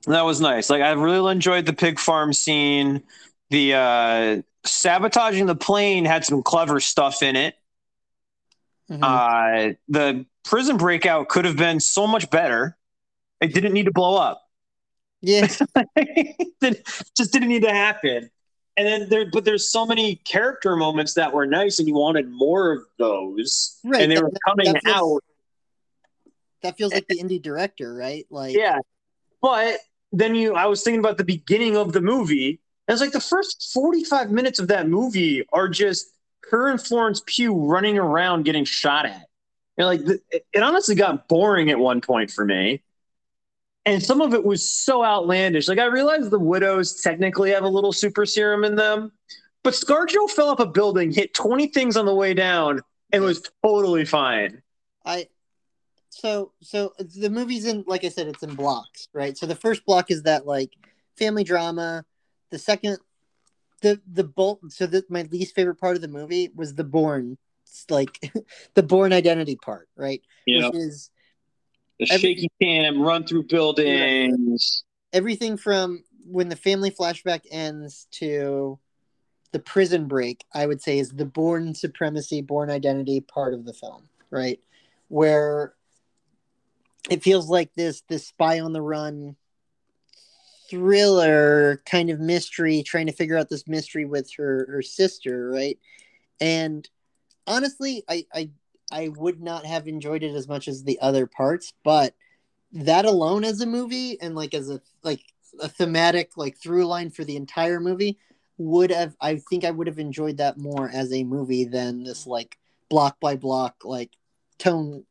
that was nice. Like I really enjoyed the pig farm scene. The uh, sabotaging the plane had some clever stuff in it. mhm. Uh, the prison breakout could have been so much better. It didn't need to blow up. yeah, just didn't need to happen. And then there, but there's so many character moments that were nice, and you wanted more of those. Right, And they that- were coming that feels- out. that feels like the indie director, right? Like, Yeah. But then you, I was thinking about the beginning of the movie. And it's like the first 45 minutes of that movie are just her and Florence Pugh running around getting shot at. And like, it, it honestly got boring at one point for me. And some of it was so outlandish. Like, I realized the widows technically have a little super serum in them, but Scarjo fell off a building, hit 20 things on the way down, and was totally fine. I so so the movie's in like I said, it's in blocks, right? So the first block is that like family drama. The second the the bolt. So that my least favorite part of the movie was the Bourne, like the Bourne identity part, right? Yeah. Which is The shaky cam, run through buildings. everything from when the family flashback ends to the prison break, I would say is the Bourne supremacy, Bourne identity part of the film, right? Where it feels like this this spy on the run thriller kind of mystery, trying to figure out this mystery with her her sister, right? And honestly, I I I would not have enjoyed it as much as the other parts, but that alone as a movie and like as a like a thematic like through line for the entire movie would have I think I would have enjoyed that more as a movie than this like block by block like tone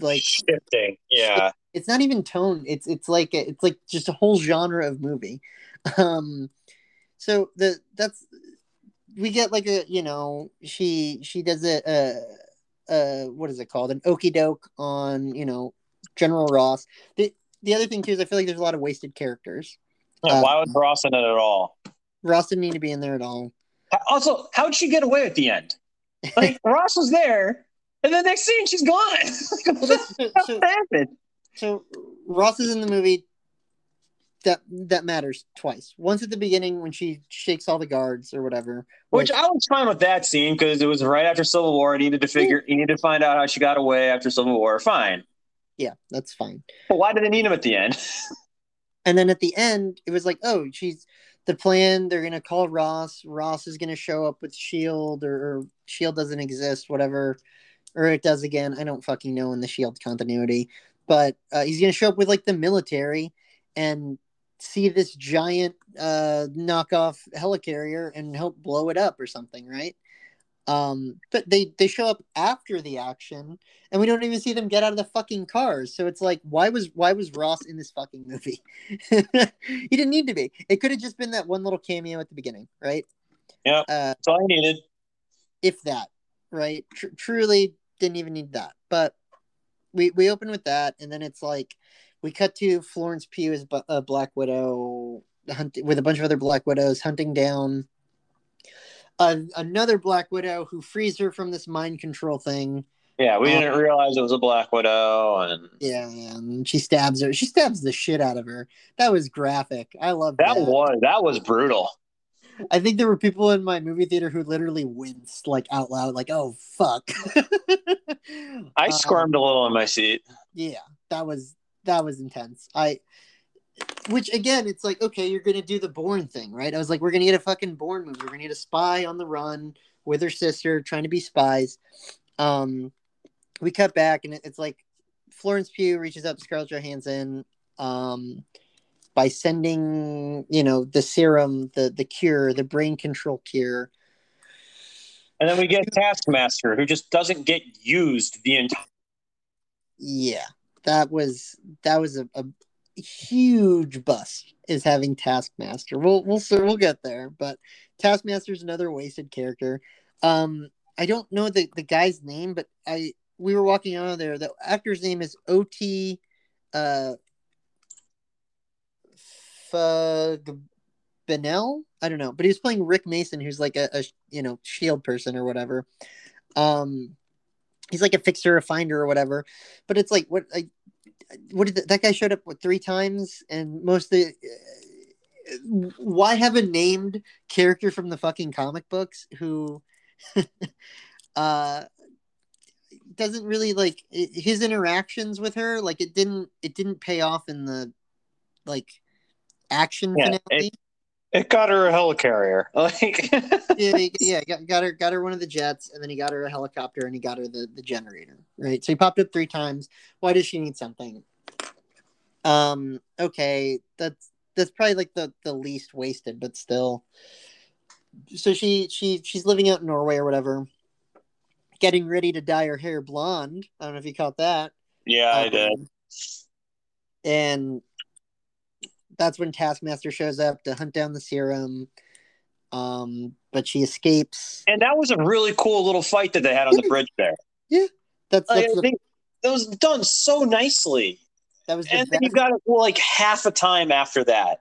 like Shifting. Yeah. it's not even tone it's it's like a, it's like just a whole genre of movie um so the that's we get like a you know she she does a uh uh what is it called an okey doke on you know general ross the the other thing too is i feel like there's a lot of wasted characters Yeah, Uh, why was Ross in it at all? ross didn't need to be in there at all Also, how'd she get away at the end? Like Ross was there, and the next scene she's gone. What so, so, happened? so ross is in the movie that that matters twice once at the beginning when she shakes all the guards or whatever Which I was fine with that scene because it was right after Civil War. He needed to figure, he needed to find out how she got away after Civil War. Fine, yeah that's fine but why did they need him at the end? And then at the end, it was like, oh, she's the plan. They're gonna call Ross. Ross is gonna show up with Shield, or, or Shield doesn't exist, whatever, or it does again. I don't fucking know in the Shield continuity, but uh, he's gonna show up with like the military and see this giant uh, knockoff helicarrier and help blow it up or something, right? Um, but they they show up after the action, and we don't even see them get out of the fucking cars. So it's like, why was why was Ross in this fucking movie? he didn't need to be. It could have just been that one little cameo at the beginning, right? Yeah, Uh, That's all I needed. if that, right? Tr- truly didn't even need that. But we we open with that, and then it's like we cut to Florence Pugh as a Black Widow, hunt- with a bunch of other Black Widows hunting down a, another Black Widow who frees her from this mind control thing. Yeah, we Um, didn't realize it was a Black Widow, and Yeah, and she stabs her. She stabs the shit out of her. That was graphic. I love that that. was that was brutal. I think there were people in my movie theater who literally winced like out loud, like, "Oh fuck." I Um, squirmed a little in my seat. yeah that was that was intense. I which again it's like okay you're gonna do the Bourne thing right? I was like we're gonna get a fucking Bourne movie. We're gonna get a spy on the run with her sister trying to be spies. Um we cut back and it- it's like florence pugh reaches out to scarlett johansson. Um by sending you know the serum the the cure the brain control cure. And then we get Taskmaster, who just doesn't get used the entire. yeah that was that was a, a huge bust is having taskmaster. We'll we'll so we'll get there but taskmaster's another wasted character. Um i don't know the the guy's name but i we were walking out of there. The actor's name is ot uh Benell? I don't know, but he was playing Rick Mason, who's like a, a you know shield person or whatever. Um, he's like a fixer, a finder, or whatever. But it's like what I, what did the, that guy showed up what three times, and most of uh, why have a named character from the fucking comic books who uh doesn't really like his interactions with her like it didn't it didn't pay off in the like action Yeah, finale It got her a helicarrier. Like, yeah, he- yeah, got, got her, got her one of the jets, and then he got her a helicopter, and he got her the, the generator. Right, so he popped up three times. Why does she need something? Um, okay, that's that's probably like the the least wasted, but still. So she she she's living out in Norway or whatever, getting ready to dye her hair blonde. I don't know if you caught that. yeah, I did. Um, And that's when Taskmaster shows up to hunt down the serum. Um, but she escapes. And that was a really cool little fight that they had on the bridge there. That's, that's I the, that was done so nicely. that was the And then you best. got it like half a time after that.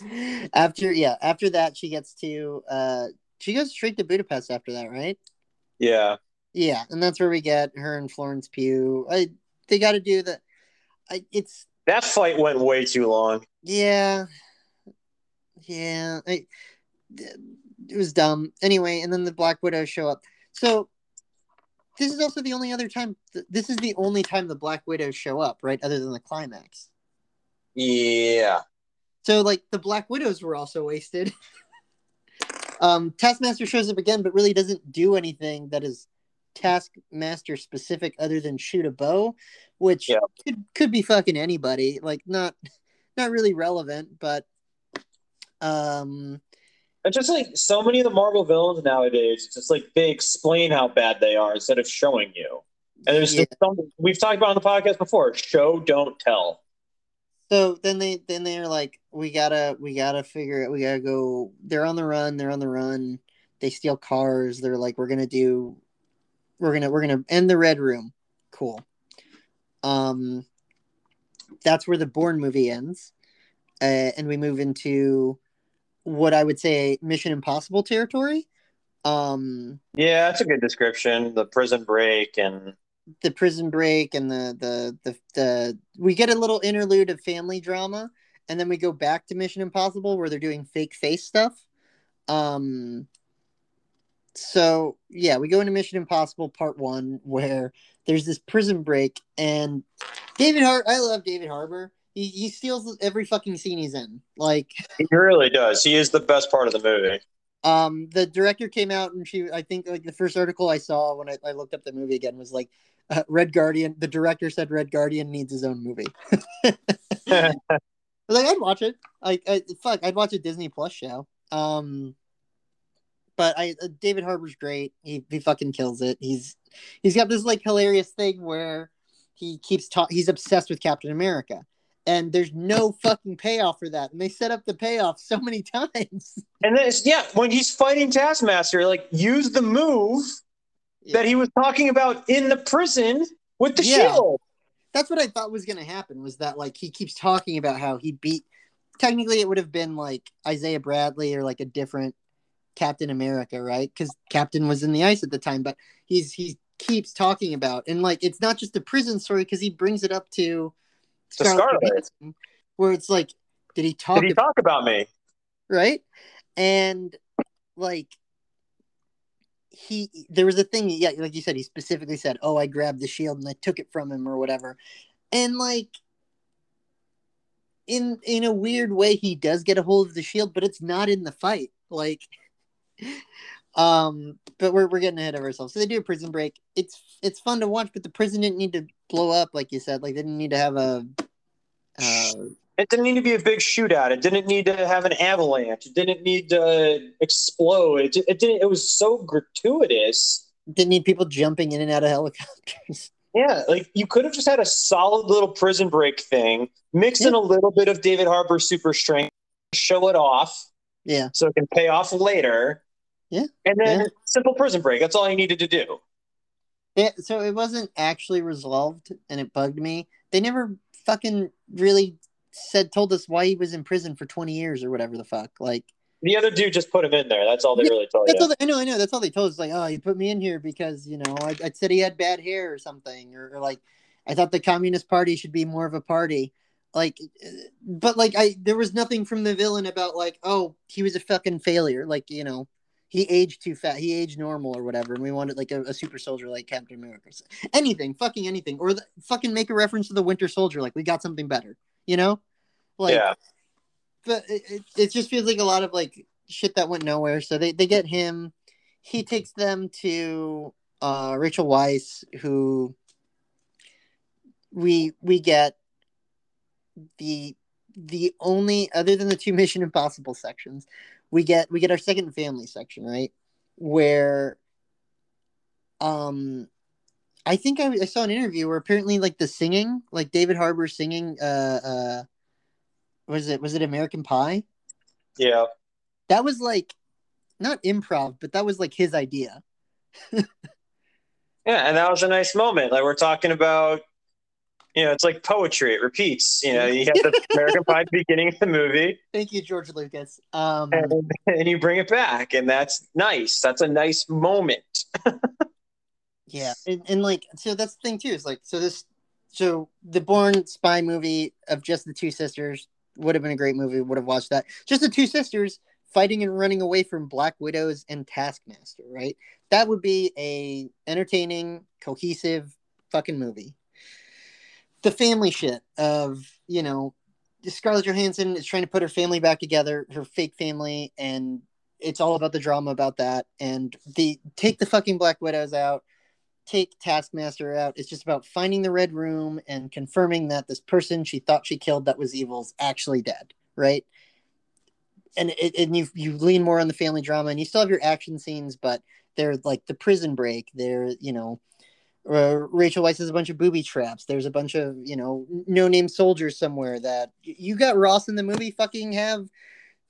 after yeah, after that she gets to uh she goes straight to Budapest after that, right? Yeah. Yeah, and that's where we get her and Florence Pugh. I they got to do the. I it's That fight went way too long. yeah, yeah. I, it was dumb. Anyway, and then the Black Widow show up. So this is also the only other time. This is the only time the Black Widows show up, right? Other than the climax. Yeah. So like the Black Widows were also wasted. um, Taskmaster shows up again, but really doesn't do anything that is Taskmaster specific other than shoot a bow, which Yeah. could could be fucking anybody. Like not not really relevant, but um It's just like so many of the Marvel villains nowadays, it's just like they explain how bad they are instead of showing you. And there's Yeah. something we've talked about on the podcast before show, don't tell. so then they then they're like we gotta we gotta figure it we gotta go they're on the run they're on the run they steal cars they're like we're gonna do we're gonna we're gonna end the red room. Cool. Um that's where the Bourne movie ends. Uh, and we move into what i would say mission impossible territory. Um Yeah, that's a good description. The prison break and the prison break and the the the, the we get a little interlude of family drama and then we go back to mission impossible where they're doing fake face stuff. Um so yeah we go into mission impossible part one where there's this prison break and david Har- i love david harbour he, he steals every fucking scene he's in like he really does. He is the best part of the movie. um the director came out and she i think like the first article i saw when i, I looked up the movie again was like uh, red guardian the director said red guardian needs his own movie like i'd watch it like I, fuck i'd watch a disney plus show um but i uh, david harbour's great. He, he fucking kills it. He's he's got this like hilarious thing where he keeps talking he's obsessed with captain america. And there's no fucking payoff for that. And they set up the payoff so many times. And then it's, yeah, when he's fighting Taskmaster, like use the move that he was talking about in the prison with the Yeah. shield. that's what I thought was going to happen was that like he keeps talking about how he beat technically it would have been like Isaiah Bradley or like a different Captain America, right? Cuz Captain was in the ice at the time, but he's he keeps talking about and like it's not just a prison story cuz he brings it up to Scarlett. Johansson, where it's like did he talk Did he about talk about me? right? And like he there was a thing, yeah, like you said, he specifically said, "Oh, I grabbed the shield and I took it from him or whatever," and like in in a weird way, he does get a hold of the shield, but it's not in the fight, like. Um, but we're we're getting ahead of ourselves. So they do a prison break. It's it's fun to watch, but the prison didn't need to blow up, like you said. Like they didn't need to have a. Uh, It didn't need to be a big shootout. It didn't need to have an avalanche. It didn't need to explode. It, it didn't. It was so gratuitous. didn't need people jumping in and out of helicopters. Yeah, like you could have just had a solid little prison break thing, mix in a little bit of David Harbour super strength, show it off Yeah. so it can pay off later. Yeah, And then yeah. simple prison break. That's all you needed to do. Yeah, so it wasn't actually resolved, and it bugged me. They never fucking really said told us why he was in prison for twenty years or whatever the fuck. Like The other dude just put him in there. That's all they Yeah, really told that's you. all. They, I know, I know. That's all they told us. Like, oh, you put me in here because you know I, I said he had bad hair or something, or, or like I thought the Communist Party should be more of a party. Like, but like I there was nothing from the villain about like oh he was a fucking failure. Like you know he aged too fat. He aged normal or whatever, and we wanted like a, a super soldier like Captain America. Anything, fucking anything, or the, fucking make a reference to the Winter Soldier. Like we got something better, you know? Like, yeah. but it, it, it just feels like a lot of like shit that went nowhere. So they, they get him. He takes them to uh, Rachel Weisz, who we we get the the only other than the two Mission Impossible sections, we get we get our second family section, right? Where um I think I, I saw an interview where apparently like the singing, like David Harbour singing uh uh was it was it American Pie? Yeah. That was like not improv, but that was like his idea. Yeah. And that was a nice moment. Like we're talking about You know, it's like poetry; it repeats. You know, you have the American Pie the beginning of the movie. Thank you, George Lucas. Um, and, and you bring it back, and that's nice. That's a nice moment. yeah, and, and like so that's the thing too. Is like so this so the Bourne spy movie of just the two sisters would have been a great movie. Would have watched that. Just the two sisters fighting and running away from Black Widows and Taskmaster. Right. That would be a entertaining, cohesive fucking movie. The family shit of you know Scarlett Johansson is trying to put her family back together, her fake family, and it's all about the drama about that. And the take the fucking Black Widows out take Taskmaster out. It's just about finding the Red Room and confirming that this person she thought she killed that was evil is actually dead, right? And it, and you you lean more on the family drama, and you still have your action scenes, but they're like the prison break. They're you know, uh, Rachel Weisz has a bunch of booby traps. There's a bunch of you know no name soldiers somewhere that you got Ross in the movie. Fucking have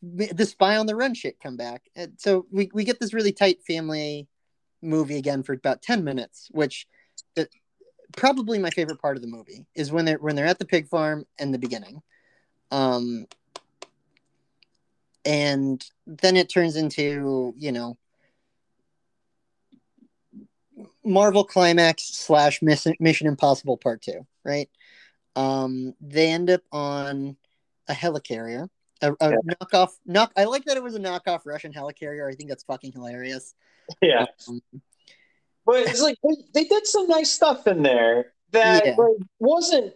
the spy on the run shit come back. And so we we get this really tight family movie again for about 10 minutes which the, probably my favorite part of the movie is when they're when they're at the pig farm and the beginning um and then it turns into you know marvel climax slash mission, mission impossible part two right um they end up on a helicarrier a, a yeah. knockoff knock i like that it was a knockoff russian helicarrier i think that's fucking hilarious yeah. Um, but it's like they, they, did some nice stuff in there that yeah. like, wasn't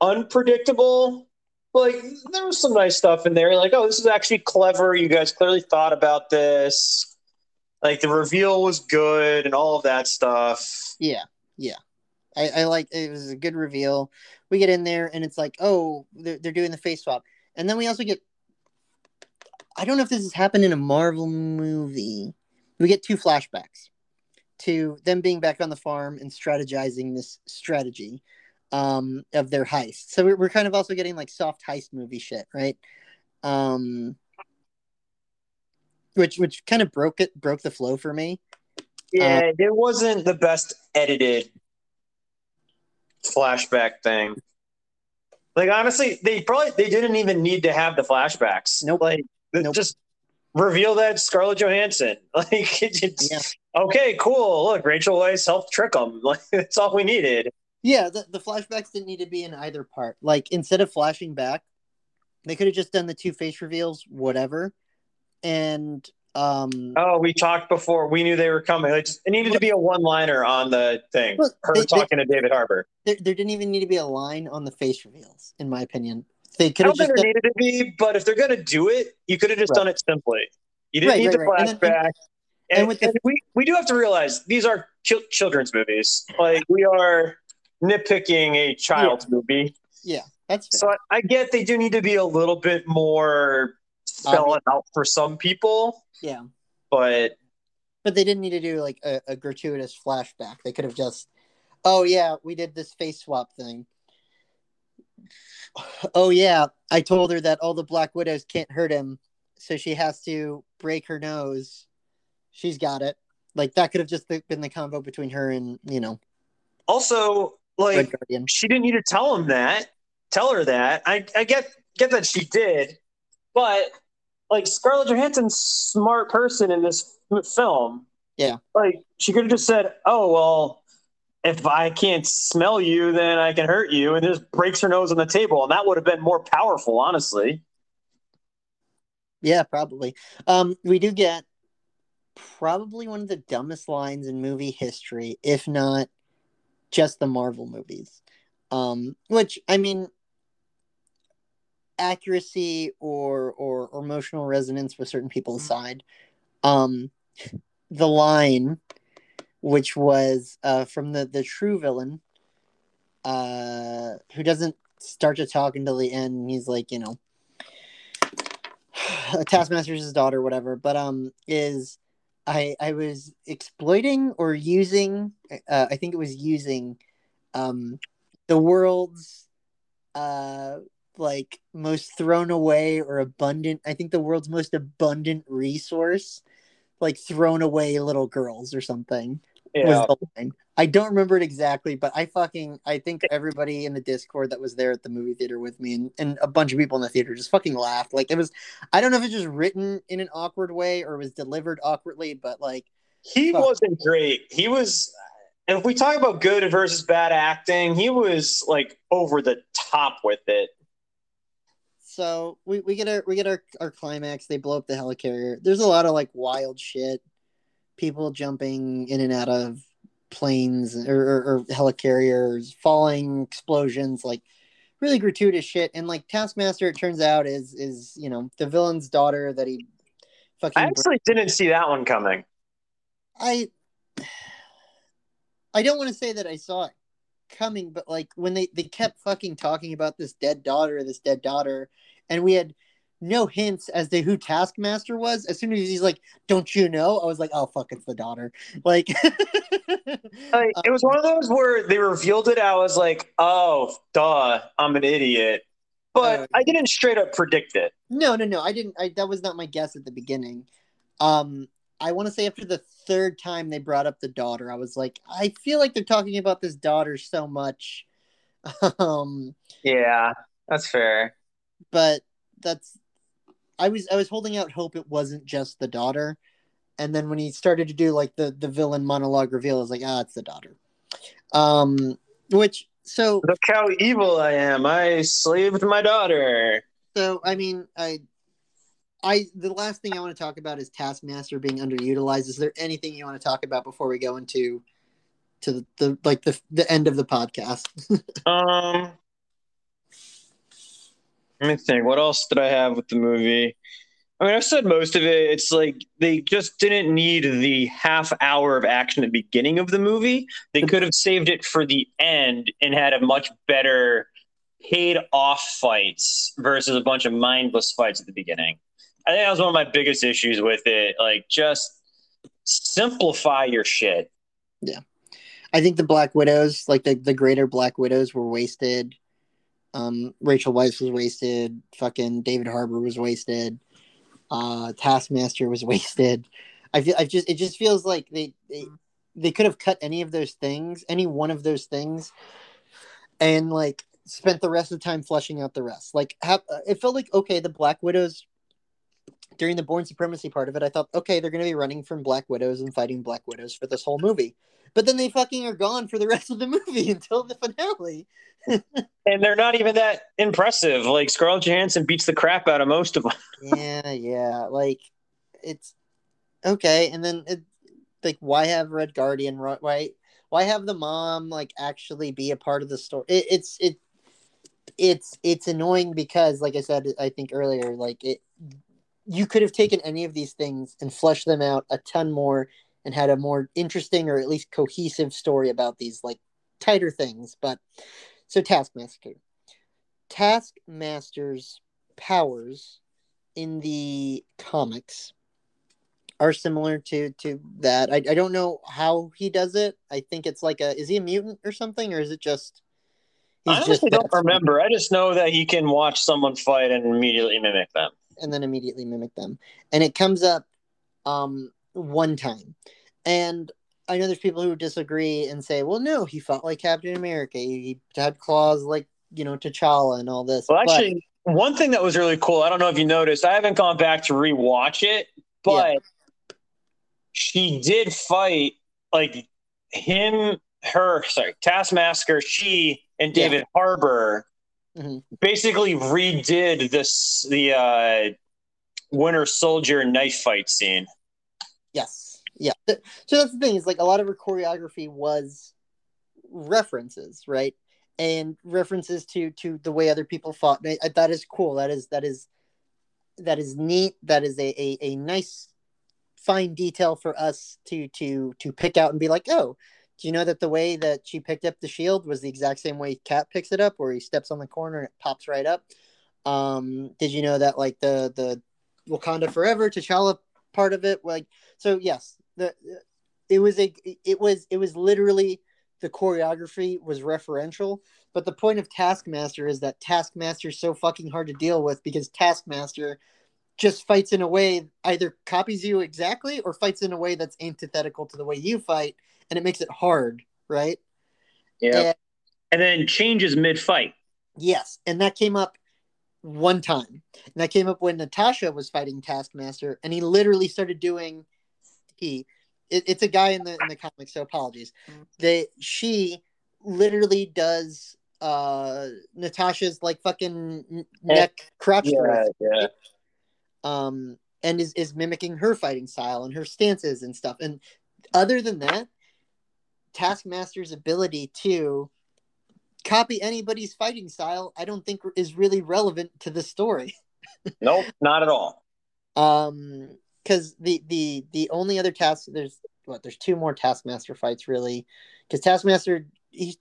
unpredictable. Like there was some nice stuff in there. Like, oh, this is actually clever. You guys clearly thought about this. Like the reveal was good and all of that stuff. Yeah, yeah. I, I like it was a good reveal. We get in there and it's like, oh, they're, they're doing the face swap, and then we also get. I don't know if this has happened in a Marvel movie we get two flashbacks to them being back on the farm and strategizing this strategy um, of their heist. So we're, we're kind of also getting like soft heist movie shit, right? Um, which which kind of broke it broke the flow for me. Yeah, um, it wasn't the best edited flashback thing. Like honestly, they probably they didn't even need to have the flashbacks. Nope. Like nope. just reveal that Scarlett Johansson. Like, it's, yeah. okay, cool. Look, Rachel Weisz helped trick them. Like, that's all we needed. Yeah, the, the flashbacks didn't need to be in either part. Like, instead of flashing back, they could have just done the two face reveals, whatever. And um oh we talked before we knew they were coming it, just, it needed to be a one liner on the thing well, her they, talking they, to david harbour there, there, didn't even need to be a line on the face reveals in my opinion they could have just done... needed to be, but if they're going to do it, you could have just right. done it simply. You didn't right, need right, the flashback. And, and, and, with the... we, we do have to realize these are ch- children's movies. Like we are nitpicking a child's yeah. movie. Yeah, that's fair. so. I, I, get they do need to be a little bit more Um, spell it out for some people. Yeah, but but they didn't need to do like a, a gratuitous flashback. They could have just, oh yeah, we did this face swap thing oh yeah, I told her that all the Black Widows can't hurt him, so she has to break her nose. She's got it. Like that could have just been the combo between her and you know. Also, like she didn't need to tell him that. Tell her that. I I get get that she did, but like Scarlett Johansson's smart person in this film. Yeah. Like she could have just said, "Oh well, if I can't smell you, then I can hurt you. And just breaks her nose on the table. And that would have been more powerful, honestly. Yeah, probably. Um, we do get probably one of the dumbest lines in movie history, if not just the Marvel movies. Um, which I mean, accuracy or, or or emotional resonance with certain people aside, um, the line which was uh, from the the true villain, uh, who doesn't start to talk until the end. He's like, you know, a Taskmaster's his daughter, whatever. But um, is I I was exploiting or using, uh, I think it was using, um, the world's uh like most thrown away or abundant. I think the world's most abundant resource like thrown away little girls or something. Yeah. was the line. I don't remember it exactly, but I fucking I think everybody in the Discord that was there at the movie theater with me and, and a bunch of people in the theater just fucking laughed. Like it was I don't know if it's just written in an awkward way or was delivered awkwardly, but like He Fuck. wasn't great. He was, if we talk about good versus bad acting, he was like over the top with it. So we, we get our we get our, our climax, they blow up the helicarrier. There's a lot of like wild shit. People jumping in and out of planes or, or, or helicarriers, falling explosions, like really gratuitous shit. And like Taskmaster, it turns out is is you know the villain's daughter that he fucking. I actually didn't see that one coming. I I don't want to say that I saw it coming, but like when they they kept fucking talking about this dead daughter, this dead daughter, and we had no hints as to who Taskmaster was. As soon as he's like, "Don't you know?" I was like, "Oh fuck, it's the daughter." Like, it was one of those where they revealed it. I was like, oh, duh, I'm an idiot. But Oh. I didn't straight up predict it. No, no, no. I didn't. I, that was not my guess at the beginning. Um, I want to say after the third time they brought up the daughter, I was like, I feel like they're talking about this daughter so much. Um, Yeah, that's fair. But that's. I was I was holding out hope it wasn't just the daughter, and then when he started to do like the the villain monologue reveal, I was like, ah, it's the daughter. Um, which so Look how evil I am. I slaved my daughter. So I mean, I, I the last thing I want to talk about is Taskmaster being underutilized. Is there anything you want to talk about before we go into to the, the like the the end of the podcast? Um, let me think. What else did I have with the movie? I mean, I've said most of it. It's like they just didn't need the half hour of action at the beginning of the movie. They could have saved it for the end and had a much better paid off fights versus a bunch of mindless fights at the beginning. I think that was one of my biggest issues with it. Like, just simplify your shit. Yeah. I think the Black Widows, like the the greater Black Widows, were wasted. Um, Rachel Weisz was wasted. Fucking David Harbour was wasted. Uh, Taskmaster was wasted. I feel I just it just feels like they they, they could have cut any of those things, any one of those things, and like spent the rest of the time fleshing out the rest. Like have, it felt like okay, the Black Widows during the Bourne Supremacy part of it, I thought okay, they're going to be running from Black Widows and fighting Black Widows for this whole movie. But then they fucking are gone for the rest of the movie until the finale. And they're not even that impressive. Like, Scarlett Johansson beats the crap out of most of them. yeah, yeah. Like it's okay, and then it, like why have Red Guardian? Why why have the mom like actually be a part of the story? It, it's it it's it's annoying because, like I said, I think earlier, like it you could have taken any of these things and fleshed them out a ton more and had a more interesting or at least cohesive story about these like tighter things. But so Taskmaster, Taskmaster's powers in the comics are similar to to that. I, I don't know how he does it. I think it's like a is he a mutant or something or is it just I honestly don't remember. I just know that he can watch someone fight and immediately mimic them. and then immediately mimic them. And it comes up um one time. And I know there's people who disagree and say, well, no, he fought like Captain America. He had claws like, you know, T'Challa and all this. Well, But- actually, one thing that was really cool, I don't know if you noticed, I haven't gone back to rewatch it, but she did fight like him, her, sorry, Taskmaster, she, and Yeah. David Harbour Mhm. basically redid this the uh, Winter Soldier knife fight scene. Yes. Yeah. So that's the thing is like a lot of her choreography was references, right? And references to to the way other people fought. And I- that is cool. That is that is that is neat. That is a, a, a nice fine detail for us to to to pick out and be like, oh, do you know that the way that she picked up the shield was the exact same way Cap picks it up, where he steps on the corner and it pops right up? Um, did you know that like the the Wakanda Forever T'Challa part of it, like so yes, the it was a it was it was literally the choreography was referential, but the point of Taskmaster is that Taskmaster is so fucking hard to deal with because Taskmaster just fights in a way either copies you exactly or fights in a way that's antithetical to the way you fight and it makes it hard, right? Yeah. And- And then changes mid fight. Yes, and that came up one time. And that came up when Natasha was fighting Taskmaster, and he literally started doing he. It, it's a guy in the in the comics, so apologies. They she literally does uh Natasha's like fucking neck crotch thrust, yeah. um and is is mimicking her fighting style and her stances and stuff. And other than that, Taskmaster's ability to copy anybody's fighting style, I don't think is really relevant to the story. Nope, not at all. Um, because the the the only other task there's what there's two more Taskmaster fights really, because Taskmaster he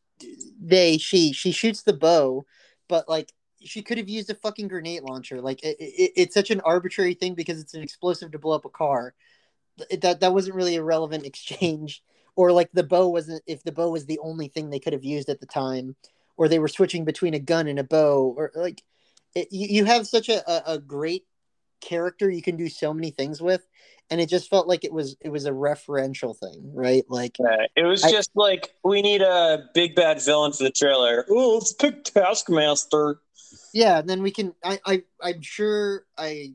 they she she shoots the bow, but like she could have used a fucking grenade launcher. Like it, it, it's such an arbitrary thing because it's an explosive to blow up a car. It- that that wasn't really a relevant exchange. Or like the bow wasn't if the bow was the only thing they could have used at the time, or they were switching between a gun and a bow, or like you, you have such a, a, a great character you can do so many things with and it just felt like it was it was a referential thing right like Yeah, it was I- just like we need a big bad villain for the trailer. Ooh, let's pick Taskmaster. yeah and then we can i, I i'm sure i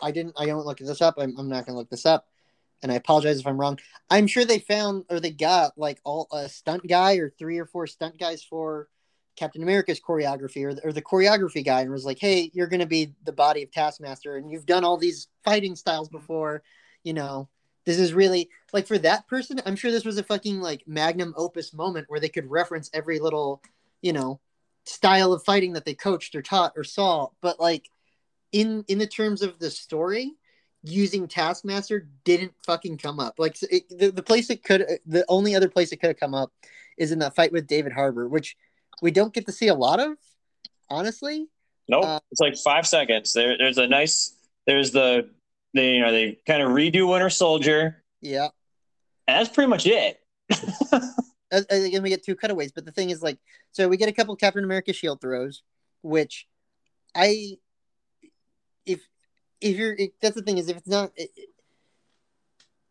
i didn't i don't look this up i'm, I'm not gonna look this up and i apologize if i'm wrong i'm sure they found or they got like all a stunt guy or three or four stunt guys for captain america's choreography or, or the choreography guy and was like hey you're gonna be the body of taskmaster and you've done all these fighting styles mm-hmm. before you know this is really like for that person i'm sure this was a fucking like magnum opus moment where they could reference every little you know style of fighting that they coached or taught or saw. But like in in the terms of the story using taskmaster didn't fucking come up. Like it, the, the place it could the only other place it could have come up is in that fight with david harbour which we don't get to see a lot of honestly Nope, Uh, it's like five seconds. There, there's a nice. There's the, they, you know, they kind of redo Winter Soldier. yeah And that's pretty much it. again we get two cutaways but the thing is like so we get a couple captain america shield throws which i if if you're if, that's the thing is if it's not it,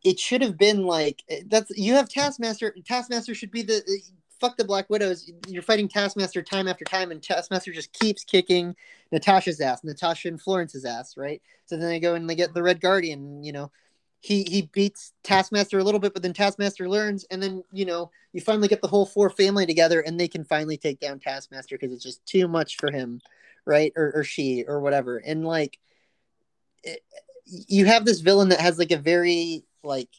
it should have been like that's you have taskmaster taskmaster should be the fuck the black widows. You're fighting taskmaster time after time and taskmaster just keeps kicking natasha's ass natasha and florence's ass right? So then they go and they get the red guardian you know. He he beats taskmaster a little bit but then taskmaster learns and then you know you finally get the whole four family together and they can finally take down taskmaster because it's just too much for him right? Or, or she or whatever. And like it, you have this villain that has like a very like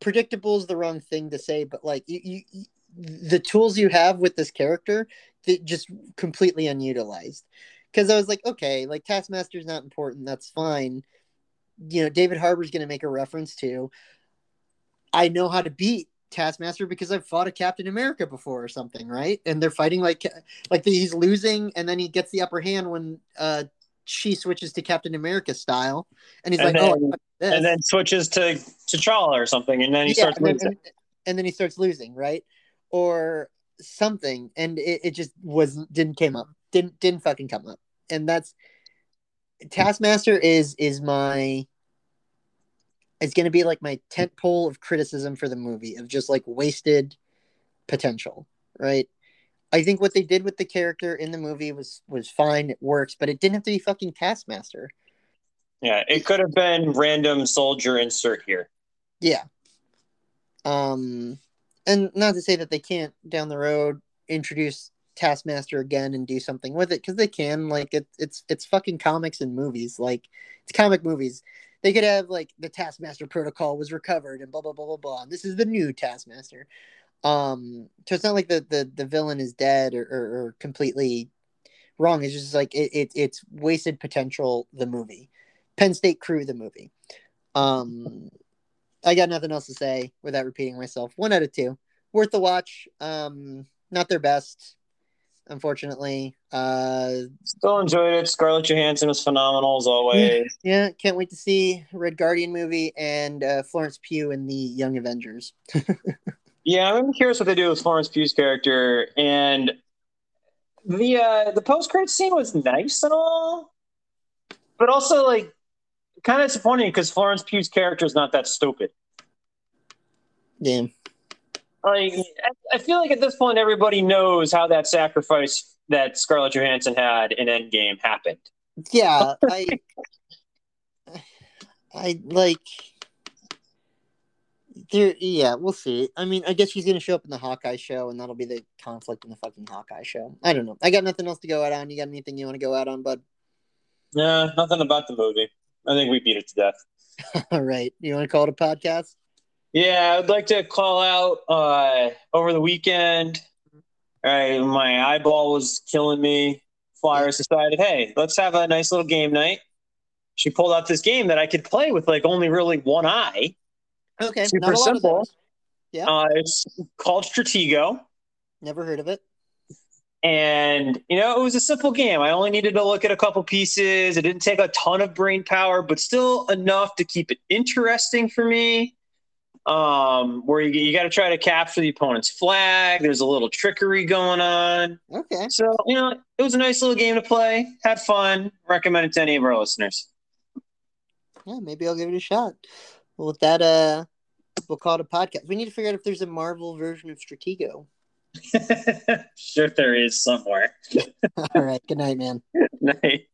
predictable is the wrong thing to say but like you, you the tools you have with this character that just completely unutilized. Because i was like okay like taskmaster's not important that's fine. You know david harbour's going to make a reference to i know how to beat taskmaster because i've fought a captain america before or something right? And they're fighting like like he's losing and then he gets the upper hand when uh she switches to captain america style and he's And like then- oh. And then switches to to T'Challa or something, and then he Yeah, starts and losing. and, and then he starts losing right or something and it, it just was didn't came up didn't didn't fucking come up and that's taskmaster is is my it's going to be like my tent pole of criticism for the movie of just like wasted potential right i think what they did with the character in the movie was was fine it works but it didn't have to be fucking taskmaster Yeah, it could have been random soldier insert here. Yeah. Um, and not to say that they can't down the road introduce Taskmaster again and do something with it because they can. Like it, it's it's fucking comics and movies. Like it's comic movies. They could have like the Taskmaster protocol was recovered and blah blah blah blah blah. This is the new Taskmaster. Um, so it's not like the the, the villain is dead or, or, or completely wrong. It's just like it, it it's wasted potential. The movie, Penn State Crew, the movie. Um, I got nothing else to say without repeating myself. One out of two, worth the watch. Um, not their best, unfortunately. Uh, Still enjoyed it. Scarlett Johansson was phenomenal as always. yeah, can't wait to see Red Guardian movie and uh, Florence Pugh in the Young Avengers. Yeah, I'm curious what they do with Florence Pugh's character, and the uh, the post credit scene was nice and all, but also like kind of disappointing because Florence Pugh's character is not that stupid. Damn. like I feel like at this point everybody knows how that sacrifice that Scarlett Johansson had in Endgame happened. Yeah, I, I like. Yeah, we'll see. I mean, I guess she's gonna show up in the Hawkeye show, and that'll be the conflict in the fucking Hawkeye show. I don't know. I got nothing else to go out on. You got anything you want to go out on, bud? Yeah, nothing about the movie. I think we beat it to death. All right, you want to call it a podcast? Yeah, I'd like to call out uh, over the weekend. All right, my eyeball was killing me. Flyers decided, hey, let's have a nice little game night. She pulled out this game that I could play with like only really one eye. Okay, Super not a lot of simple. Yeah. Uh, it's called Stratego. Never heard of it. And, you know, it was a simple game. I only needed to look at a couple pieces. It didn't take a ton of brain power, but still enough to keep it interesting for me. Um, where you, you got to try to capture the opponent's flag. There's a little trickery going on. Okay. So, you know, it was a nice little game to play. Had fun. Recommend it to any of our listeners. Yeah, maybe I'll give it a shot. Well, with that, uh, we'll call it a podcast. We need to figure out if there's a Marvel version of Stratego. sure, there is somewhere. All right. Good night, man. Night.